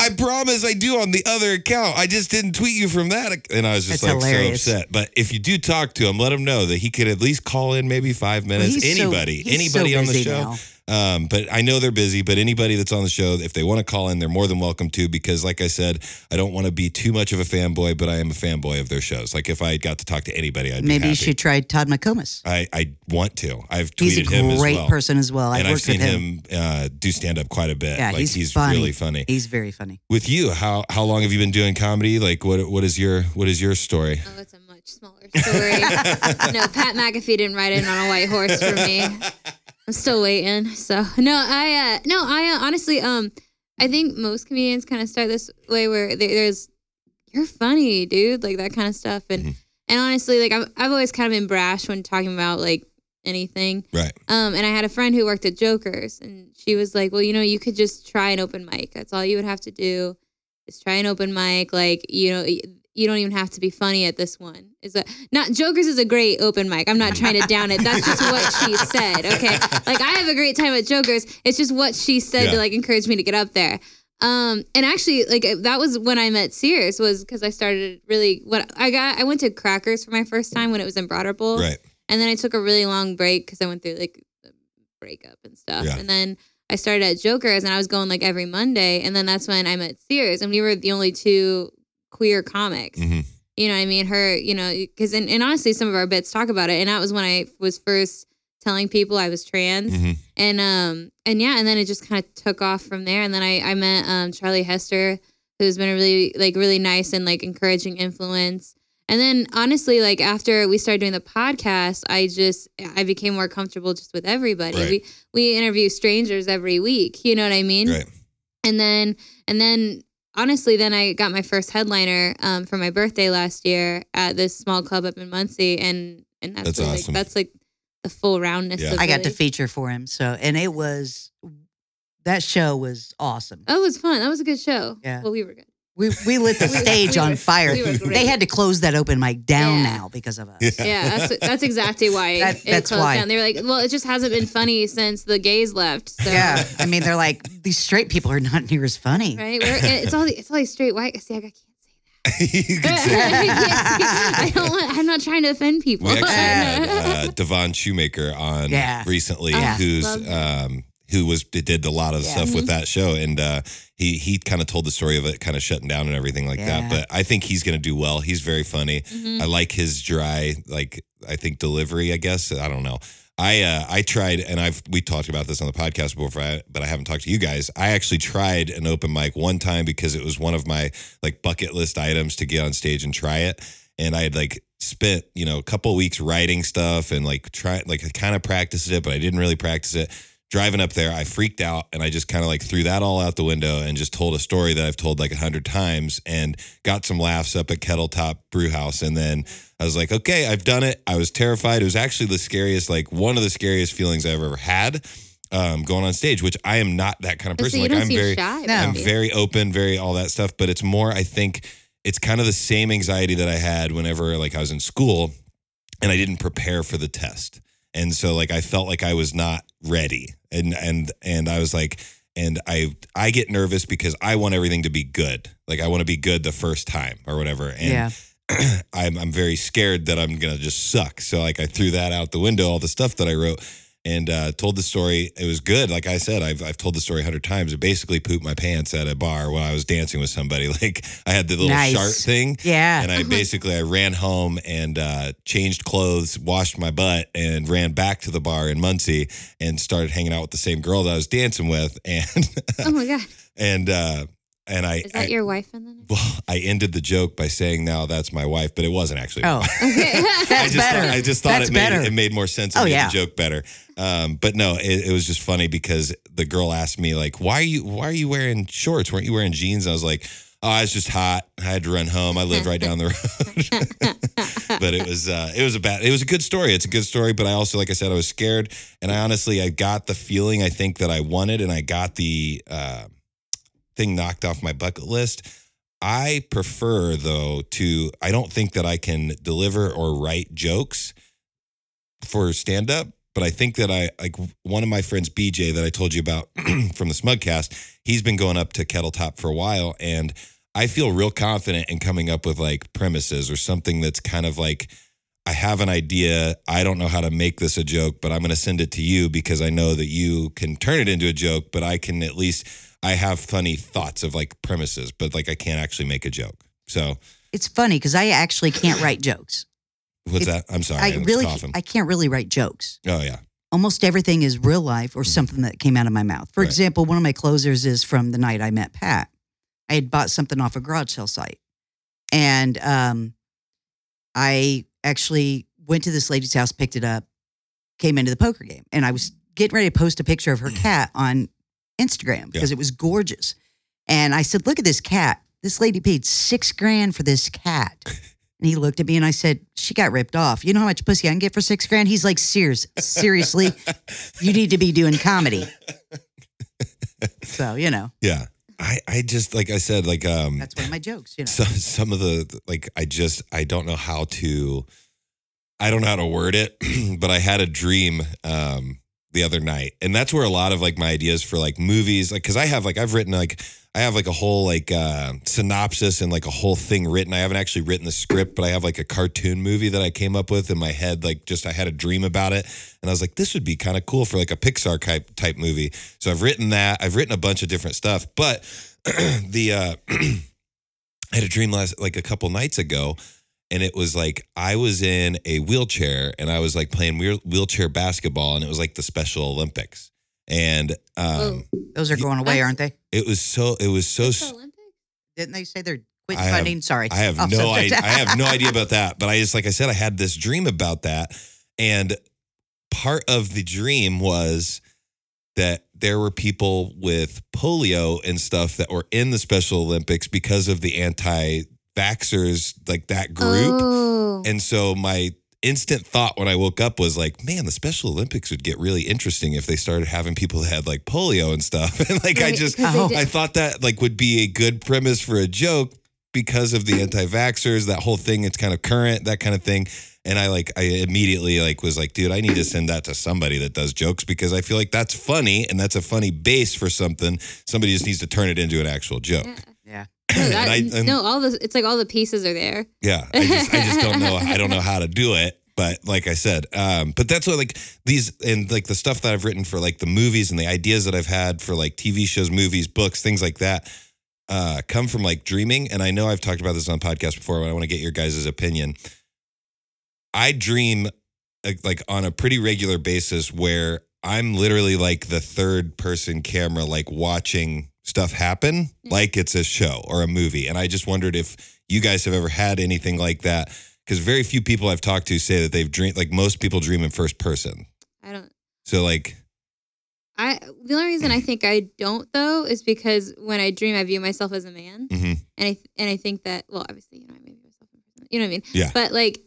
I promise I do on the other account. I just didn't tweet you from that. And I was just That's like hilarious. so upset. But if you do talk to him, let him know that he could at least call in maybe five minutes. so- anybody, he's anybody so on the show. now. Um, but I know they're busy. But anybody that's on the show, if they want to call in, they're more than welcome to. Because, like I said, I don't want to be too much of a fanboy, but I am a fanboy of their shows. Like if I got to talk to anybody, I'd Maybe be you should try Todd McComas. I I want to. I've He's a tweeted him as great well, person as well. I've and I've worked seen with him. him uh, do stand up quite a bit. Yeah, like he's he's funny. really funny. He's very funny. With you, how how long have you been doing comedy? Like what what is your what is your story? Oh, it's a much smaller story. [LAUGHS] no, Pat McAfee didn't ride in on a white horse for me. [LAUGHS] I'm still waiting. So no, I uh, no, I uh, honestly, um, I think most comedians kind of start this way where there- there's, you're funny, dude, like that kind of stuff, and Mhm. and honestly, like I've I've always kind of been brash when talking about like anything. Right. Um, and I had a friend who worked at Jokers, and she was like, "Well, you know, you could just try an open mic. That's all you would have to do, is try an open mic. Like, you know, you don't even have to be funny at this one. Is that not Jokers is a great open mic? I'm not trying to down it. That's just what she [LAUGHS] said. Okay, like I have a great time at Jokers. It's just what she said Yeah. to like encourage me to get up there. Um, and actually, like that was when I met Sears was because I started really what I got. I went to Crackers for my first time when it was in Broad Ripple. Right. And then I took a really long break because I went through like breakup and stuff. Yeah. And then I started at Jokers and I was going like every Monday. And then that's when I met Sears and we were the only two queer comics. hmm You know what I mean? Her, you know, because and, and honestly, some of our bits talk about it. And that was when I was first telling people I was trans. hmm And um and yeah, and then it just kind of took off from there. And then I I met um Charlie Hester, who's been a really like really nice and like encouraging influence. And then honestly, like after we started doing the podcast, I just I became more comfortable just with everybody. Right. We we interview strangers every week. You know what I mean? Right. and then and then honestly, then I got my first headliner um, for my birthday last year at this small club up in Muncie, and and that's, That's really, awesome. That's like the full roundness. Yeah. Of I got to feature for him. So, and it was that show was awesome. Oh, it was fun. That was a good show. Yeah. Well, we were good. We we lit the stage we on fire. we they had to close that open mic down Yeah. now because of us. Yeah. Yeah, that's that's exactly why [LAUGHS] That- it that's closed why. down. They were like, well, it just hasn't been funny since the gays left. So. Yeah, I mean they're like these straight people are not near as funny. Right. We're, it's all it's all these straight white. See, I can't say [LAUGHS] you [LAUGHS] that. could say I don't want. I'm not trying to offend people. We actually had uh, Devon Shoemaker on Yeah. recently, Yeah. who's um, who was did a lot of Yeah. stuff with that show, and uh, he he kind of told the story of it, kind of shutting down and everything like Yeah. that. But I think he's going to do well. He's very funny. Mhm. I like his dry, like I think delivery. I guess I don't know. I uh, I tried, and I've we talked about this on the podcast before, but I haven't talked to you guys. I actually tried an open mic one time because it was one of my like bucket list items to get on stage and try it, and I had like spent you know a couple weeks writing stuff and like try like I kind of practiced it, but I didn't really practice it. Driving up there, I freaked out and I just kind of like threw that all out the window and just told a story that I've told like a hundred times and got some laughs up at Kettle Top Brew House. And then I was like, okay, I've done it. I was terrified. It was actually the scariest, like one of the scariest feelings I've ever had um, going on stage, which I am not that kind of person. you like I'm very, shy. No. I'm very open, very all that stuff. But it's more, I think it's kind of the same anxiety that I had whenever like I was in school and I didn't prepare for the test. And so like I felt like I was not ready. And and and I was like and I I get nervous because I want everything to be good. Like I want to be good the first time or whatever. And yeah, [CLEARS THROAT] I'm I'm very scared that I'm gonna just suck. So like I threw that out the window, all the stuff that I wrote, and uh, told the story. It was good. Like I said, I've I've told the story a hundred times. I basically pooped my pants at a bar while I was dancing with somebody. [LAUGHS] Like I had the little Nice. shark thing. yeah. And I basically I ran home and uh, changed clothes, washed my butt, and ran back to the bar in Muncie and started hanging out with the same girl that I was dancing with. [LAUGHS] And Oh my god, [LAUGHS] and uh, and I, is that I your wife in the? well, [LAUGHS] I ended the joke by saying now that's my wife, but it wasn't actually. my oh, wife. Okay. [LAUGHS] I that's just better. Thought, I just thought That's it made better. it made more sense. Oh, made yeah. the joke better. Um, but no, it, it was just funny because the girl asked me like, "Why are you Why are you wearing shorts? Weren't you wearing jeans?" I was like, "Oh, it's just hot. I had to run home. I lived right down the road." [LAUGHS] but it was uh, it was a bad. It was a good story. It's a good story. But I also, like I said, I was scared, and I honestly, I got the feeling I think that I wanted, and I got the uh, thing knocked off my bucket list. I prefer though to I don't think that I can deliver or write jokes for stand up, but I think that I like one of my friends BJ that I told you about [CLEARS THROAT] from the Smugcast, he's been going up to Kettle Top for a while and I feel real confident in coming up with like premises or something that's kind of like I have an idea. I don't know how to make this a joke, but I'm going to send it to you because I know that you can turn it into a joke, but I can at least I have funny thoughts of like premises, but like I can't actually make a joke. So, it's funny because I actually can't write jokes. what's that? I'm sorry. I I'm really, coughing. I can't really write jokes. oh yeah. Almost everything is real life or something that came out of my mouth. For Right. example, one of my closers is from the night I met Pat. I had bought something off a garage sale site, and um, I actually went to this lady's house, picked it up, came into the poker game, and I was getting ready to post a picture of her cat on Instagram because it was gorgeous. And I said, "Look at this cat. This lady paid six grand for this cat." [LAUGHS] And he looked at me and I said, "She got ripped off. You know how much pussy I can get for six grand?" He's like, "Sears, seriously, you need to be doing comedy." So you know, Yeah. I, I just like I said, like um that's one of my jokes. You know, so, some of the like I just I don't know how to I don't know how to word it, [CLEARS THROAT] but I had a dream um the other night. And that's where a lot of like my ideas for like movies like cuz I have like I've written like I have like a whole like uh synopsis and like a whole thing written. I haven't actually written the script, but I have like a cartoon movie that I came up with in my head like just I had a dream about it and I was like this would be kind of cool for like a Pixar type type movie. So I've written that. I've written a bunch of different stuff, but [CLEARS THROAT] the uh [CLEARS THROAT] I had a dream last like a couple nights ago, and it was like I was in a wheelchair and I was like playing wheel- wheelchair basketball, and it was like the Special Olympics, and um, those are going away, aren't they? it was so it was so. S- Didn't they say they're quit I have- funding? Sorry, I have Off no subject. idea. I have no idea about that, but I just like I said, I had this dream about that, and part of the dream was that there were people with polio and stuff that were in the Special Olympics because of the anti-vaxxers, like that group. Oh. And so my instant thought when I woke up was like, man, the Special Olympics would get really interesting if they started having people that had like polio and stuff. [LAUGHS] And like I Right, just 'cause they Oh. I thought that like would be a good premise for a joke because of the anti-vaxxers, that whole thing, it's kind of current, that kind of thing. And I like I immediately like was like, dude, I need to send that to somebody that does jokes because I feel like that's funny and that's a funny base for something. Somebody just needs to turn it into an actual joke. Yeah. [CLEARS THROAT] No, that- I- no, all the it's like all the pieces are there. Yeah, I just I just don't know [LAUGHS] I don't know how to do it. But like I said, um, but that's what like these and like the stuff that I've written for like the movies and the ideas that I've had for like TV shows, movies, books, things like that, uh, come from like dreaming. And I know I've talked about this on podcast before, but I want to get your guys' opinion. I dream like on a pretty regular basis where I'm literally like the third person camera, like watching stuff happen, Yeah. like it's a show or a movie. And I just wondered if you guys have ever had anything like that. Because very few people I've talked to say that they've dreamed, like most people dream in first person. I don't. So, like, I the only reason I think I don't though is because when I dream, I view myself as a man, mhm. and I and I think that well, obviously, you know, I maybe myself in person. You know what I mean? Yeah. But like,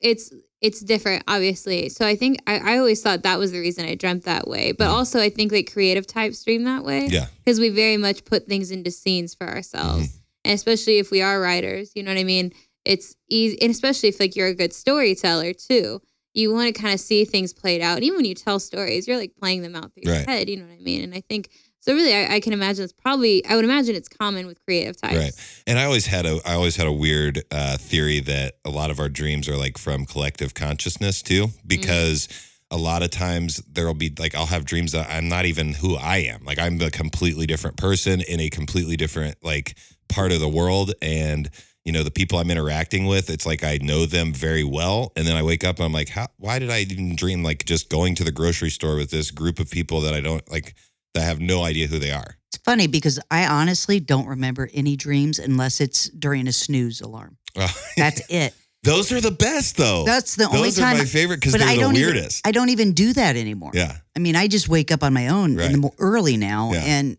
it's it's different, obviously. So I think I, I always thought that was the reason I dreamt that way. But Mhm. also, I think like creative types dream that way. yeah, because we very much put things into scenes for ourselves Mm-hmm. and especially if we are writers you know what i mean it's easy and especially if like you're a good storyteller too you want to kind of see things played out and even when you tell stories you're like playing them out through your head you know what i mean and i think so really I, I can imagine it's probably i would imagine it's common with creative types Right. And I always had a I always had a weird uh, theory that a lot of our dreams are like from collective consciousness too, because a lot of times there'll be like I'll have dreams that I'm not even who I am. Like I'm a completely different person in a completely different like part of the world and you know the people I'm interacting with it's like I know them very well and then I wake up and I'm like how why did I even dream like just going to the grocery store with this group of people that I don't like I have no idea who they are. It's funny because I honestly don't remember any dreams unless it's during a snooze alarm. Uh, That's [LAUGHS] it. Those are the best though. That's the only time. Those are my favorite because they're I the don't even- weirdest. I don't even do that anymore. yeah, I mean, I just wake up on my own Right. in the mo- early now, Yeah. and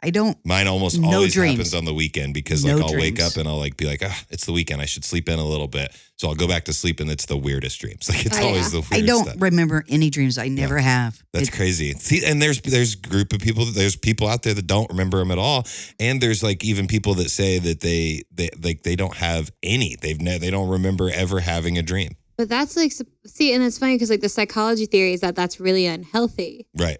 I don't. mine almost No always dreams. happens on the weekend because like No I'll wake up and I'll like be like, ah, it's the weekend. I should sleep in a little bit. So I'll go back to sleep and it's the weirdest dreams. [LAUGHS] Like it's Oh, always the weirdest I don't stuff. remember any dreams. I never have. That's It- crazy. See, and there's there's a group of people. There's people out there that don't remember them at all, and there's like even people that say that they they like they don't have any. They've ne- they don't remember ever having a dream. but that's like see and it's funny because like the psychology theory is that that's really unhealthy Right.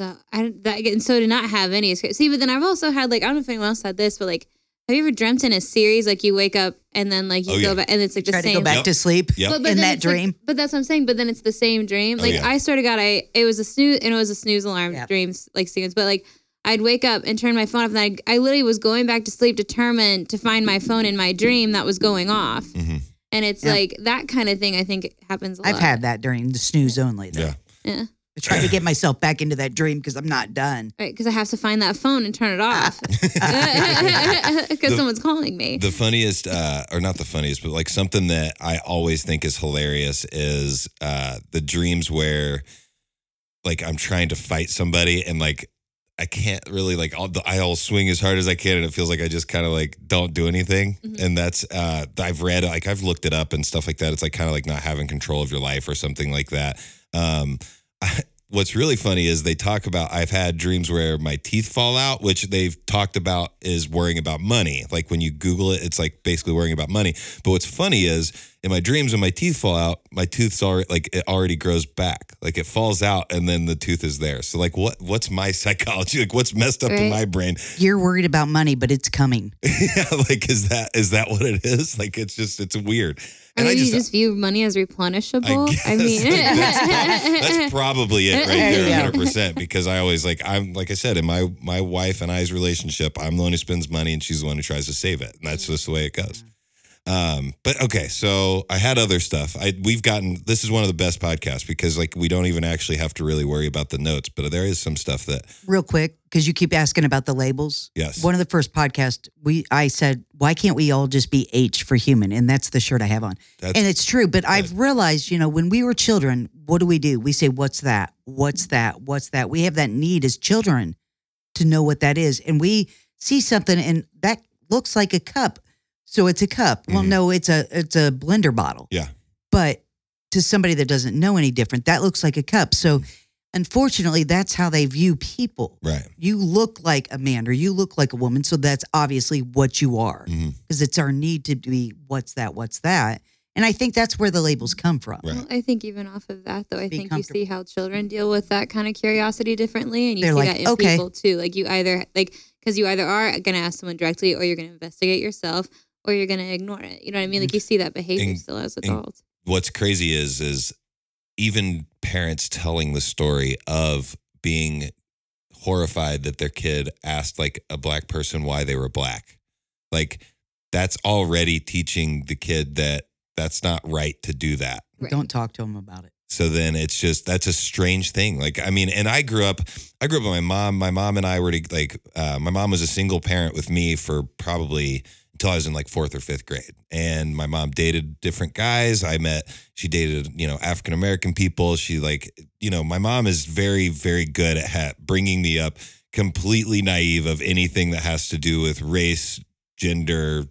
So I that and so to not have any is crazy. See, but then I've also had like I don't know if anyone else had this, but like have you ever dreamt in a series like you wake up and then like you Oh, go yeah. back and it's like the try to go back Yep. to sleep Yep. But- but in that it's like- dream. but that's what I'm saying. But then it's the same dream. Oh, Like yeah. I sort of got I it was a snooze and it was a snooze alarm Yeah. dreams like sequence. But like I'd wake up and turn my phone off, and I I literally was going back to sleep, determined to find my phone in my dream that was going off. hmm And it's Yeah. like that kind of thing. I think happens a lot. I've had that during the snooze only. Though. Yeah. Yeah. I try to get myself back into that dream because I'm not done. Right, because I have to find that phone and turn it off [LAUGHS] [LAUGHS] because someone's calling me. The funniest, uh, or not the funniest, but like something that I always think is hilarious is uh, the dreams where, like, I'm trying to fight somebody and like I can't really like I'll, I'll swing as hard as I can and it feels like I just kind of like don't do anything. Mhm. And that's uh, I've read like I've looked it up and stuff like that. It's like kind of like not having control of your life or something like that. Um, what's really funny is they talk about I've had dreams where my teeth fall out, which they've talked about is worrying about money. Like when you Google it, it's like basically worrying about money. But what's funny is in my dreams when my teeth fall out, my tooth's already like it already grows back. Like it falls out and then the tooth is there. So like what what's my [LAUGHS] psychology? Like what's messed up in my brain? You're worried about money, but it's coming. [LAUGHS] yeah, like is that is that what it is? Like it's just it's weird. Or maybe you just view money as replenishable. guess I, mean, [LAUGHS] that's, [LAUGHS] that's probably it right There there, hundred percent. Because I always like I'm like I said in my my wife and I's relationship, I'm the one who spends money and she's the one who tries to save it, and that's mm. just the way it goes. Um, but okay, so I had other stuff. I we've gotten this is one of the best podcasts because like we don't even actually have to really worry about the notes, but there is some stuff that Real quick, because you keep asking about the labels. yes. One of the first podcasts, we I said, why can't we all just be H for human? And that's the shirt I have on. That's and it's true, but I've realized, you know, when we were children, what do we do? We say, What's that? What's that? What's that? We have that need as children to know what that is. And we see something and that looks like a cup. So it's a cup. Well, Mhm. no, it's a it's a blender bottle. Yeah. But to somebody that doesn't know any different, that looks like a cup. So Mm-hmm. unfortunately, that's how they view people. right. You look like a man or you look like a woman. So that's obviously what you are because it's our need to be what's that, what's that. And I think that's where the labels come from. Right. Well, I think even off of that, though, I Be think you see how children deal with that kind of curiosity differently, and you They're see like, that in okay. people too. Like you either like because you either are going to ask someone directly, or you're going to investigate yourself, or you're going to ignore it. You know what I mean? Like you see that behavior And- still as and- adults. What's crazy is is even parents telling the story of being horrified that their kid asked like a black person why they were black. Like that's already teaching the kid that that's not right to do that. Right. Don't talk to them about it. So then it's just that's a strange thing. Like I mean, and I grew up. I grew up with my mom. My mom and I were to, like, uh, my mom was a single parent with me for probably until I was in like fourth or fifth grade. And my mom dated different guys. I met. She dated you know African American people. She like you know my mom is very very good at ha- bringing me up completely naive of anything that has to do with race, gender,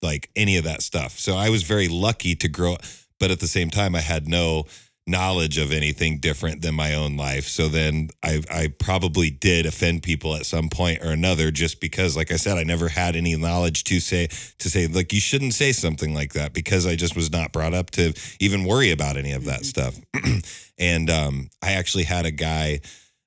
like any of that stuff. So I was very lucky to grow up, but at the same time, I had no knowledge of anything different than my own life. So then I I probably did offend people at some point or another just because like I said I never had any knowledge to say to say like you shouldn't say something like that because I just was not brought up to even worry about any of that Mhm. stuff. [CLEARS THROAT] and um I actually had a guy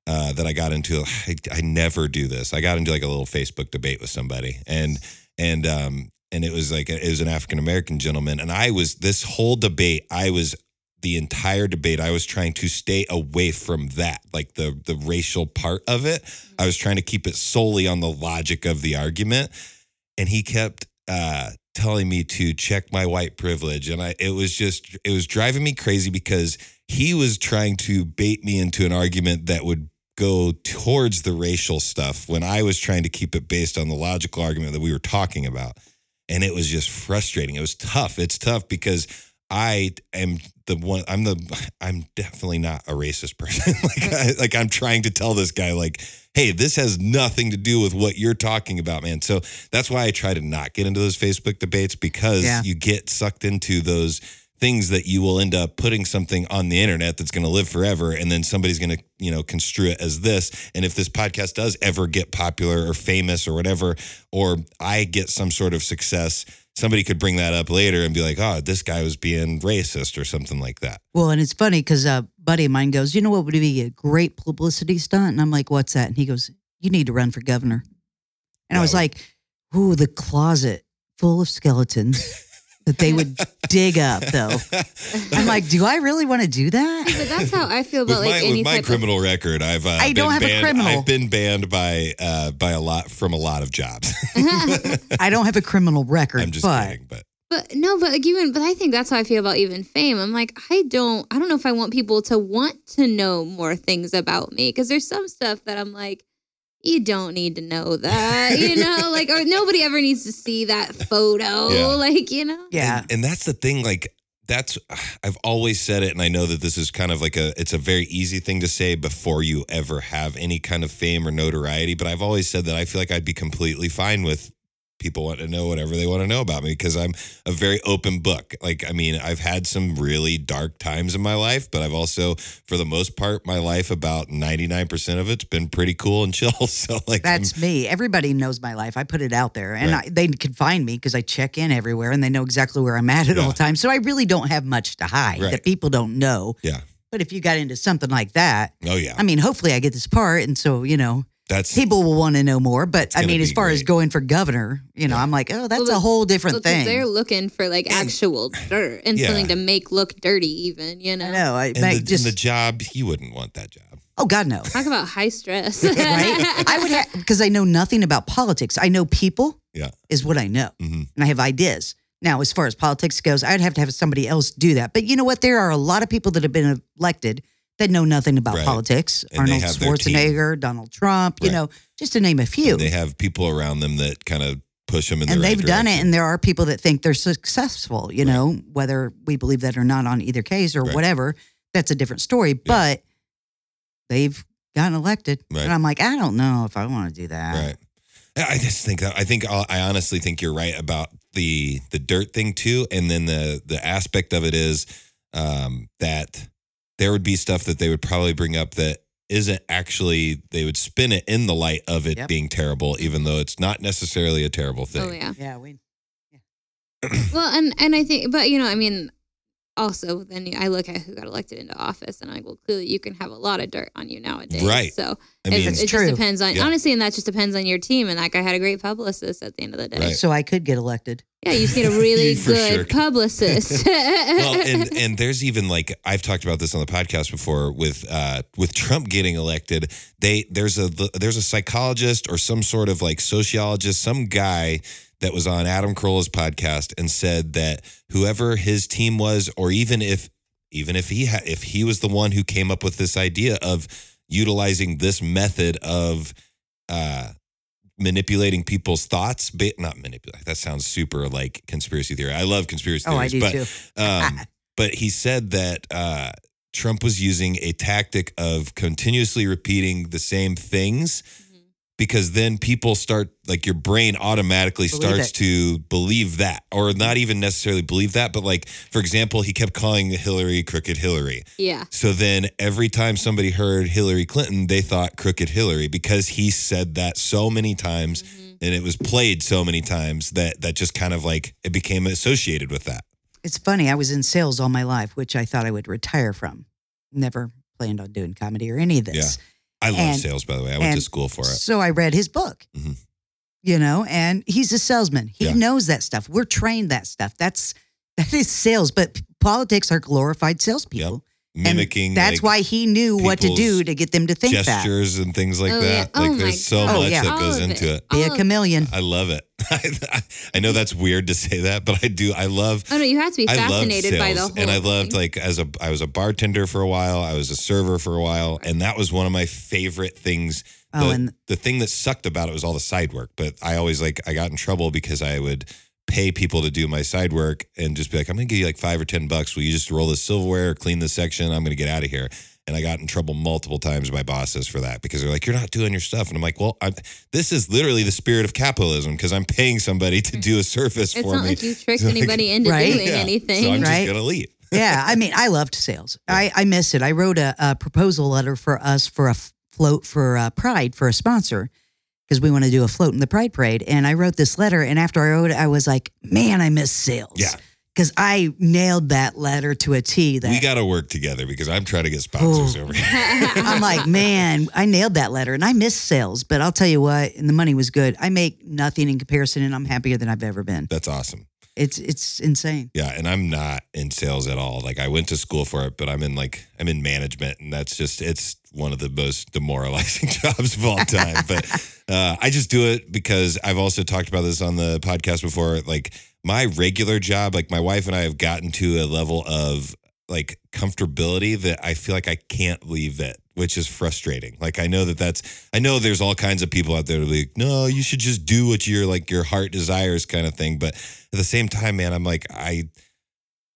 uh, that I got into. I, I never do this. I got into like a little Facebook debate with somebody, and and um and it was like it was an African American gentleman, and I was this whole debate. I was the entire debate. I was trying to stay away from that, like the the racial part of it. I was trying to keep it solely on the logic of the argument, and he kept. uh telling me to check my white privilege and I it was just it was driving me crazy because he was trying to bait me into an argument that would go towards the racial stuff when I was trying to keep it based on the logical argument that we were talking about. And it was just frustrating. It was tough. It's tough because I am the one I'm the I'm definitely not a racist person. [LAUGHS] like I, like I'm trying to tell this guy like hey, this has nothing to do with what you're talking about, man. So that's why I try to not get into those Facebook debates because Yeah. you get sucked into those things that you will end up putting something on the internet that's going to live forever and then somebody's going to you know construe it as this and if this podcast does ever get popular or famous or whatever or i get some sort of success somebody could bring that up later and be like oh this guy was being racist or something like that Well, and it's funny because a buddy of mine goes, You know what would be a great publicity stunt? And I'm like, What's that? And he goes, You need to run for governor. And I was like, Ooh, the closet full of skeletons [LAUGHS] that they would dig up, though. I'm like, Do I really want to do that? But that's how I feel about with like my, any with my type criminal record, I've uh, I don't been have a banned, criminal. I've been banned by uh, by a lot from a lot of jobs. [LAUGHS] I don't have a criminal record, I'm just but kidding, but But no, but like even but I think that's how I feel about even fame. I'm like I don't I don't know if I want people to want to know more things about me because there's some stuff that I'm like you don't need to know that, you [LAUGHS] know, like or nobody ever needs to see that photo, Yeah. like you know. yeah. And, and that's the thing, like that's I've always said it, and I know that this is kind of like a it's a very easy thing to say before you ever have any kind of fame or notoriety. But I've always said that I feel like I'd be completely fine with people want to know whatever they want to know about me because I'm a very open book. Like, I mean, I've had some really dark times in my life, but I've also, for the most part, my life about 99% of it's been pretty cool and [LAUGHS] chill. So, like, I'm- That's me. Everybody knows my life. I put it out there, and Right. I, they can find me because I check in everywhere, and they know exactly where I'm at at Yeah. all times. So I really don't have much to hide Right. that people don't know. Yeah. But if you got into something like that, oh, yeah. I mean, hopefully I get this part, and so you know, That's people will want to know more. But I mean, as be far as going for governor, you know, Yeah. I'm like, oh, that's Well, a whole different Well, 'cause thing. They're looking for like And- actual dirt and Yeah. something to make look dirty, even you know. No. I and like, the, just and the job, He wouldn't want that job. oh God, no. Talk about high stress, [LAUGHS] right? I would have because I know nothing about politics. I know people. Yeah. is what I know, hmm and I have ideas. Now, as far as politics goes, I'd have to have somebody else do that. But you know what? There are a lot of people that have been elected that know nothing about Right. politics. And Arnold have their team. Schwarzenegger, Donald Trump, you Right. know, just to name a few. And they have people around them that kind of push them in and the they've done it and there are people that think they're successful you know whether we believe that or not on either case or Right. whatever that's a different story but they've gotten elected Right. and i'm like i don't know if i want to do that Right. I just think I think I'll- I honestly think you're right about the the dirt thing too, and then the the aspect of it is um, that there would be stuff that they would probably bring up that isn't actually they would spin it in the light of it Yep. being terrible, even though it's not necessarily a terrible oh, thing. Oh yeah. yeah we Well, and and I think, but you know, I mean, also then I look at who got elected into office, and I'm like, well, clearly you can have a lot of dirt on you nowadays, Right. So I it, mean, it It's just true. depends on Yeah. honestly, and that just depends on your team. And that guy had a great publicist at the end of the day. Right. so i could get elected Yeah, you just need a really [LAUGHS] good sure publicist. [LAUGHS] [LAUGHS] well, and and there's even like I've talked about this on the podcast before with uh with Trump getting elected. They there's a there's a psychologist or some sort of like sociologist, some guy that was on Adam Carolla's podcast and said that whoever his team was, or even if even if he ha- if he was the one who came up with this idea of utilizing this method of uh manipulating people's thoughts ba- not manipulate that sounds super like conspiracy theory i love conspiracy oh i theories do but too um, [LAUGHS] but he said that uh, Trump was using a tactic of continuously repeating the same things. Because then people start like your brain automatically Believe starts it. to believe that or not even necessarily believe that but like for example he kept calling Hillary crooked Hillary. Yeah, so then every time somebody heard Hillary Clinton they thought crooked Hillary because he said that so many times Mhm. and it was played so many times that that just kind of like it became associated with that. It's funny i was in sales all my life which i thought i would retire from. Never planned on doing comedy or any of this I love And- sales, by the way. I went to school for it. So I read his book. Mhm. You know, and he's a salesman. He Yeah. knows that stuff. We're trained that stuff. That's that is sales, but politics are glorified salespeople. Mimicking And that's like, why he knew what to do to get them to think that. gestures and things like Oh, that. yeah. Oh, Like my there's so God. Oh, much yeah. that All goes of into it. it. Be All a chameleon. I love it. [LAUGHS] I know that's weird to say that, but I do. I love. Oh no, you have to be I loved fascinated by the sales, whole. and I loved thing. like as a I was a bartender for a while. I was a server for a while, and that was one of my favorite things. Oh, the, and the thing that sucked about it was all the side work. But I always like I got in trouble because I would pay people to do my side work and just be like, I'm gonna give you like five or ten bucks. Will you just roll this silverware, clean this section? I'm gonna get out of here. And I got in trouble multiple times by bosses for that because they're like, "You're not doing your stuff," and I'm like, "Well, I'm, this is literally the spirit of capitalism because I'm paying somebody to do a [LAUGHS] service it's for not me." like you tricked [LAUGHS] So, like, anybody into Right? doing Yeah. anything. So I'm Right. just gonna leave. [LAUGHS] yeah, I mean, I loved sales. I, I miss it. I wrote a, a proposal letter for us for a float for uh, Pride for a sponsor because we want to do a float in the Pride Parade. And I wrote this letter, and after I wrote it, I was like, man, I miss sales. Yeah. Because I nailed that letter to a T. That We got to work together because I'm trying to get sponsors Oh. over here. [LAUGHS] I'm like, man, I nailed that letter, and I miss sales. But I'll tell you what, and the money was good. I make nothing in comparison, and I'm happier than I've ever been. That's awesome. It's it's insane. Yeah, and I'm not in sales at all. Like I went to school for it, but I'm in like I'm in management, and that's just it's one of the most demoralizing [LAUGHS] jobs of all time. but uh, I just do it because I've also talked about this on the podcast before. Like my regular job, like my wife and I have gotten to a level of like comfortability that I feel like I can't leave it, which is frustrating. Like I know that that's I know there's all kinds of people out there that are like, no, you should just do what your like your heart desires kind of thing. But at the same time, man, I'm like, I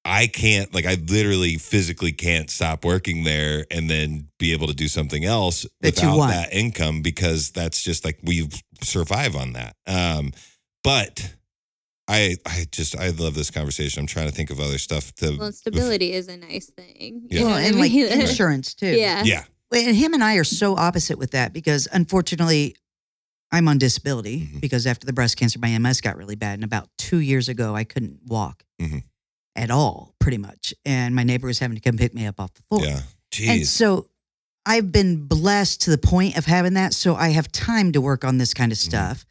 I can't like I literally physically can't stop working there and then be able to do something else That you without want. that income because that's just like we survive on that. Um but I I just I love this conversation. I'm trying to think of other stuff to well, stability is a nice thing. Yeah. Well, and like [LAUGHS] insurance too. yeah. Yeah. And him and I are so opposite with that because unfortunately, I'm on disability Mhm. because after the breast cancer, my MS got really bad. And about two years ago, I couldn't walk Mhm. At all, pretty much. And my neighbor was having to come pick me up off the floor. Yeah. And Jeez. so I've been blessed to the point of having that. So I have time to work on this kind of Mhm. stuff.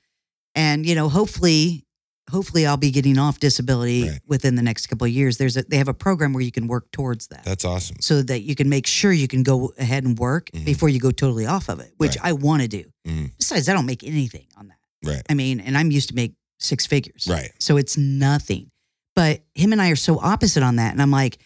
And, you know, hopefully, hopefully I'll be getting off disability Right. within the next couple of years. There's a, they have a program where you can work towards that That's awesome. so that you can make sure you can go ahead and work Mhm. before you go totally off of it, which Right. I want to do. Mhm. Besides, I don't make anything on that. Right. I mean, and I'm used to make six figures. Right. So it's nothing. But him and I are so opposite on that. And I'm like,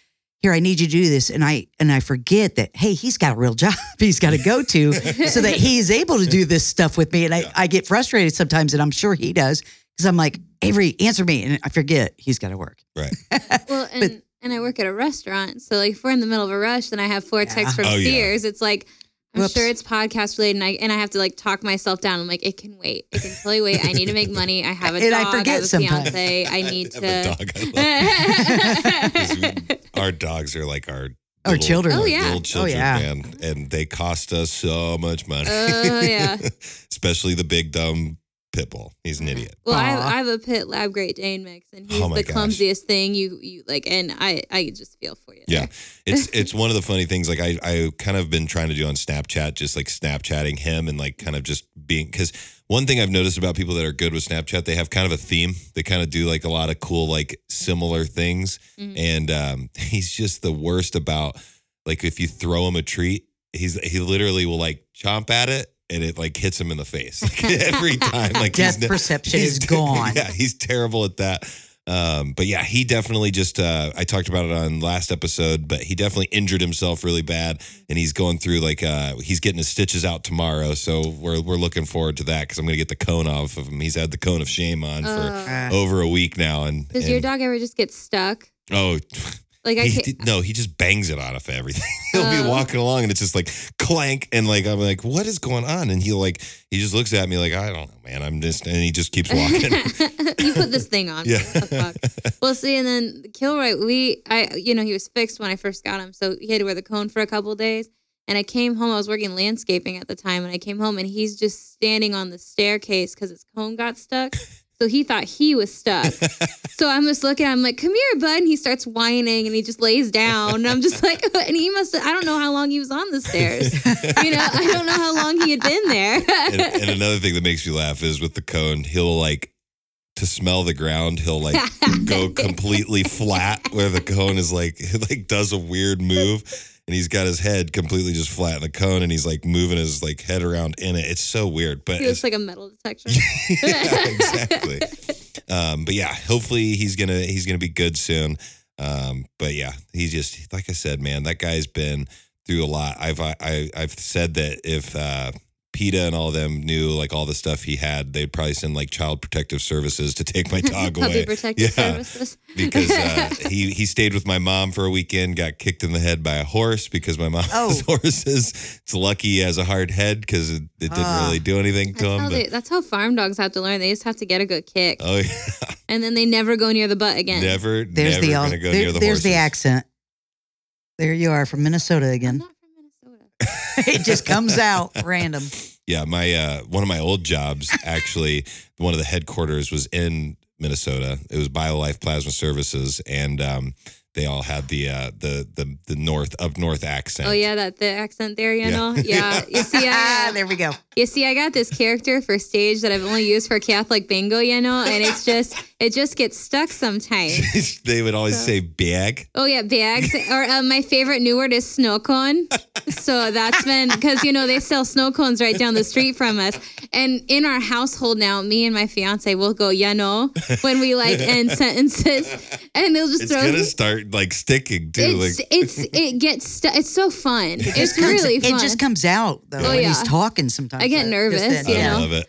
here, I need you to do this. And I and I forget that, hey, he's got a real [LAUGHS] job he's got to go to so that he's able to do this stuff with me. And I, I get frustrated sometimes, and I'm sure he does, because I'm like, Avery, answer me. And I forget he's got to work. Right. [LAUGHS] Well, and and I work at a restaurant, so like if we're in the middle of a rush, then I have four texts from Oh, yeah. Sears. It's like I'm Whoops. sure it's podcast related, and I and I have to like talk myself down. I'm like, it can wait. It can totally wait. I need to make [LAUGHS] money. I have a And I dog. I, forget have a sometimes. fiance. I need I have a to. dog. I love 'Cause we- [LAUGHS] our dogs are like our Our little- children. Oh, like yeah. little Oh, children, yeah. man, and they cost us so much money. Oh, yeah. [LAUGHS] especially the big dumb pit bull. He's an idiot. Well, I have, I have a pit lab Great Dane mix, and he's Oh the gosh. clumsiest thing you you like, and I I just feel for you. Yeah, [LAUGHS] it's it's one of the funny things. Like I I kind of been trying to do on Snapchat, just like Snapchatting him and like kind of just being because one thing I've noticed about people that are good with Snapchat, they have kind of a theme. They kind of do like a lot of cool like similar things, Mhm. and um, [LAUGHS] he's just the worst about like if you throw him a treat, he's he literally will like chomp at it. And it like hits him in the face like, [LAUGHS] every time. Like he's Depth perception he's is gone. Yeah, he's terrible at that. Um, but yeah, he definitely just uh, I talked about it on last episode, but he definitely injured himself really bad, and he's going through like uh, he's getting his stitches out tomorrow. So we're we're looking forward to that because I'm gonna get the cone off of him. He's had the cone of shame on for Uh, over a week now, and, does your dog ever just get stuck? oh. Like I He, did- no, he just bangs it out of everything. [LAUGHS] he'll be Oh. walking along and it's just like clank, and like I'm like, what is going on? And he'll like he just looks at me like I don't know, man. I'm just and he just keeps walking. [LAUGHS] you put this thing on. yeah. What the fuck? Well, see, and then the Kilroy, we, I, you know, he was fixed when I first got him, so he had to wear the cone for a couple days. And I came home. I was working landscaping at the time, and I came home, and he's just standing on the staircase because his cone got stuck. So he thought he was stuck. [LAUGHS] so I'm just looking. I'm like, "Come here, bud!" And he starts whining, and he just lays down. And I'm just like, [LAUGHS] and he must. I don't know how long he was on the stairs. You know, I don't know how long he had been there. and, and another thing that makes me laugh is with the cone, he'll like to smell the ground, he'll like [LAUGHS] go completely flat where the cone is like it like does a weird move and he's got his head completely just flat in the cone and he's like moving his like head around in it. It's so weird. But He it's looks like a metal detector. [LAUGHS] yeah, exactly. Um, but yeah, hopefully he's gonna he's gonna be good soon. Um, but yeah, he just like I said, man, that guy's been through a lot. I've I, I I've said that if uh PETA and all of them knew like all the stuff he had, they'd probably send like child protective services to take my [LAUGHS] dog Puppy away protective Yeah. services. [LAUGHS] because uh, [LAUGHS] he he stayed with my mom for a weekend, got kicked in the head by a horse because my mom's Oh. horses. It's lucky he has a hard head because it, it didn't Ah. really do anything to That's him. how, But they, that's how farm dogs have to learn. They just have to get a good kick, oh yeah, and then they never go near the butt again. never there's never the gonna go there- near the there's the accent. There you are from Minnesota I'm again. [LAUGHS] it just comes out random. Yeah, my uh, one of my old jobs actually, one of the headquarters was in Minnesota. It was BioLife Plasma Services, and um, they all had the uh, the the the north of north accent. Oh yeah, that the accent there, you Yeah. know. [LAUGHS] Yeah, you see, I, Ah, [LAUGHS] uh, there we go. you see, I got this character for stage that I've only used for Catholic bingo, you know, and it's just it just gets stuck sometimes. [LAUGHS] they would always So- say bag. Oh yeah, bags. or uh, my favorite new word is snow cone. So that's been because you know they sell snow cones right down the street from us, and in our household now, me and my fiance will go, you know, when we like end sentences, and they'll just It's throw. gonna start like sticking too. It's like it's it gets stu- it's so fun. It's Just comes- really fun. It just comes out though Oh, when he's talking. Sometimes I get nervous, just you I know? love it.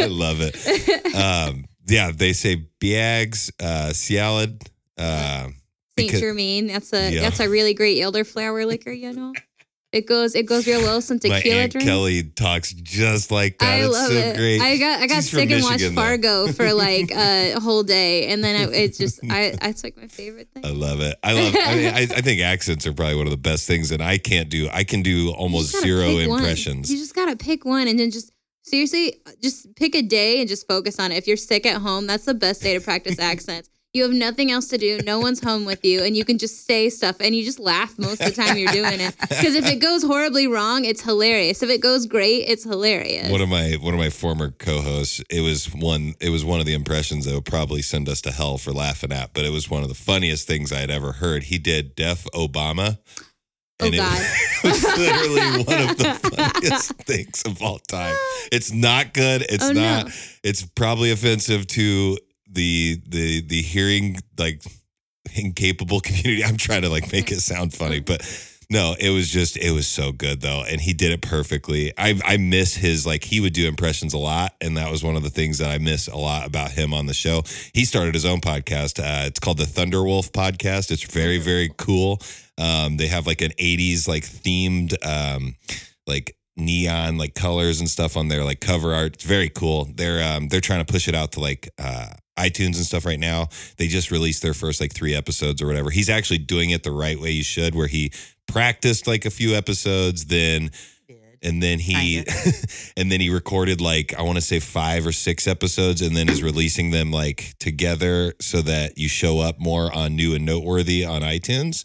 I love it. Um, yeah, they say biags, uh, salad. Uh, Saint because- Germain. That's a Yeah. that's a really great elderflower liquor. You know, it goes it goes real well. Some my aunt drink. Kelly talks just like that. I it's love so it. great. I got I got She's sick and watched Michigan. Fargo for [LAUGHS] like a whole day, and then it, it just I it's like my favorite thing. I love it. I love. I mean, I, I think accents are probably one of the best things, and I can't do. I can do almost zero pick one. impressions. You just gotta pick one, and then just seriously just pick a day and just focus on it. If you're sick at home, that's the best day to practice [LAUGHS] accents. You have nothing else to do. No one's home with you, and you can just say stuff, and you just laugh most of the time you're doing it. Because if it goes horribly wrong, it's hilarious. If it goes great, it's hilarious. one of my one of my former co-hosts. It was one. It was one of the impressions that would probably send us to hell for laughing at. But it was one of the funniest things I had ever heard. He did Deaf Obama. Oh, And it [LAUGHS] was literally one of the funniest [LAUGHS] things of all time. It's not good. It's Oh, not. no. It's probably offensive to the the the hearing like incapable [LAUGHS] community. I'm trying to like make it sound funny, but no, it was just it was so good though, and he did it perfectly. I I miss his like he would do impressions a lot, and that was one of the things that I miss a lot about him on the show. He started his own podcast. Uh, it's called the Thunderwolf Podcast. It's very very cool. Um, they have like an '80s like themed um, like neon like colors and stuff on their like cover art. It's very cool. They're um they're trying to push it out to like uh iTunes and stuff right now. They just released their first like 3 episodes or whatever. He's actually doing it the right way you should where he practiced like a few episodes then and then he [LAUGHS] and then he recorded like I want to say 5 or 6 episodes and then is releasing them like together so that you show up more on new and noteworthy on iTunes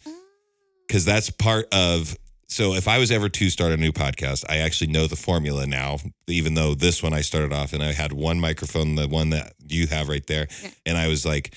cuz that's part of so if I was ever to start a new podcast, I actually know the formula now. Even though this one I started off and I had one microphone, the one that you have right there, Yeah. and I was like,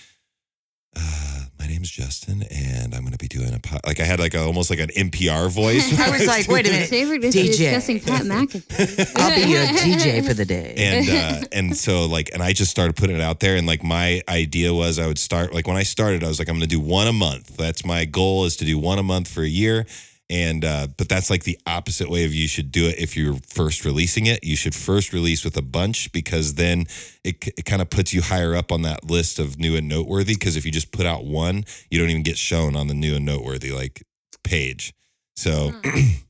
uh, "My name's Justin, and I'm going to be doing a pod." Like I had like a, almost like an NPR [LAUGHS] voice. I was like, wait a minute. Today we're just DJ. discussing Pat [LAUGHS] McAfee. I'll be your [LAUGHS] DJ for the day. and uh, and so like and I just started putting it out there and like my idea was I would start like when I started I was like I'm going to do one a month that's my goal is to do one a month for a year and uh, but that's like the opposite way of you should do it. If you're first releasing it you should first release with a bunch because then it, it kind of puts you higher up on that list of new and noteworthy. Because if you just put out one you don't even get shown on the new and noteworthy like page. So [CLEARS THROAT]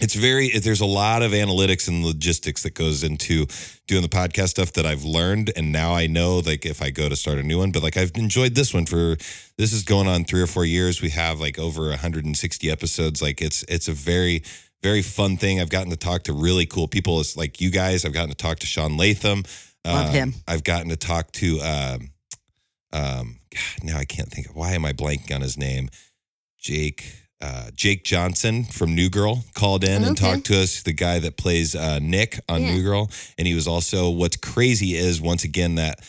it's very there's a lot of analytics and logistics that goes into doing the podcast stuff that I've learned. And now I know like if I go to start a new one but like I've enjoyed this one for this is going on 3 or 4 years. We have like over 160 episodes. Like it's it's a very very fun thing. I've gotten to talk to really cool people. It's like you guys. I've gotten to talk to Sean Latham. Love Um, him. I've gotten to talk to um um God, now I can't think of why am I blanking on his name? Jake uh, Jake Johnson from New Girl called in and talked to us. The guy that plays uh, Nick on Yeah. New Girl, and he was also. What's crazy is once again that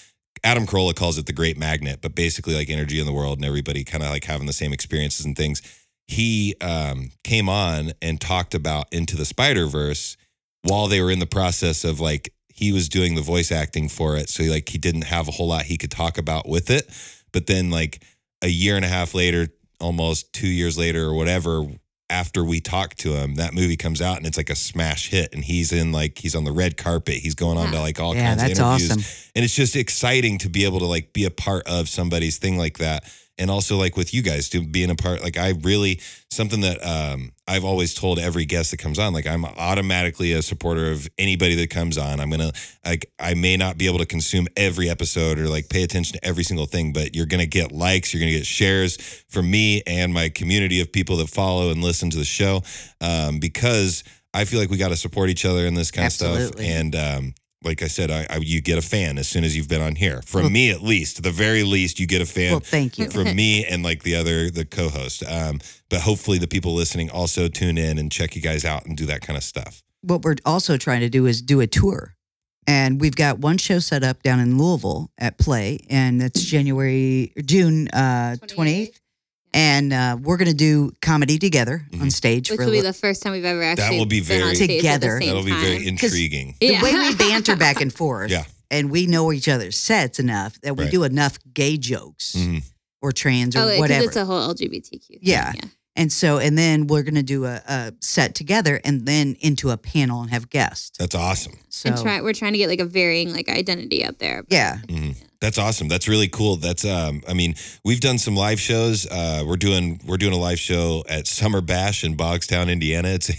Adam Carolla calls it the Great Magnet, but basically like energy in the world and everybody kind of like having the same experiences and things. He um, came on and talked about Into the Spider Verse while they were in the process of like he was doing the voice acting for it, so like he didn't have a whole lot he could talk about with it. But then like a year and a half later, almost two years later or whatever, after we talk to him, that movie comes out and it's like a smash hit. And he's in like he's on the red carpet. He's going on to like all yeah, kinds that's of interviews. awesome. And it's just exciting to be able to like be a part of somebody's thing like that. And also like with you guys to being a part, like I really something that um I've always told every guest that comes on, like I'm automatically a supporter of anybody that comes on. I'm gonna like I may not be able to consume every episode or like pay attention to every single thing, but you're gonna get likes, you're gonna get shares from me and my community of people that follow and listen to the show. Um, because I feel like we got to support each other in this kind of stuff. And um, like I said, I, I, you get a fan as soon as you've been on here. From Well- me, at least, the very least, you get a fan Well, thank you. from me [LAUGHS] and like the other the co-host. Um, but hopefully, the people listening also tune in and check you guys out and do that kind of stuff. what we're also trying to do is do a tour. And we've got one show set up down in Louisville at Play, and that's January, June uh, 28th. 28th. And uh, we're going to do comedy together on Mhm. stage Which for a will be the first time we've ever actually that will be been on very- stage Together. At the same That'll be time. very intriguing. the way we [LAUGHS] banter back and forth. Yeah. And we know each other's sets enough that we Right. do enough gay jokes Mhm. or trans or Oh, because whatever. it's a whole LGBTQ. Thing. Yeah. yeah. and so, and then we're going to do a, a set together and then into a panel and have guests. That's awesome. So, and try, we're trying to get like a varying like identity out there. yeah. Mhm. That's awesome. That's really cool. That's um I mean, we've done some live shows. Uh we're doing we're doing a live show at Summer Bash in Boggstown, Indiana. [LAUGHS] It's a,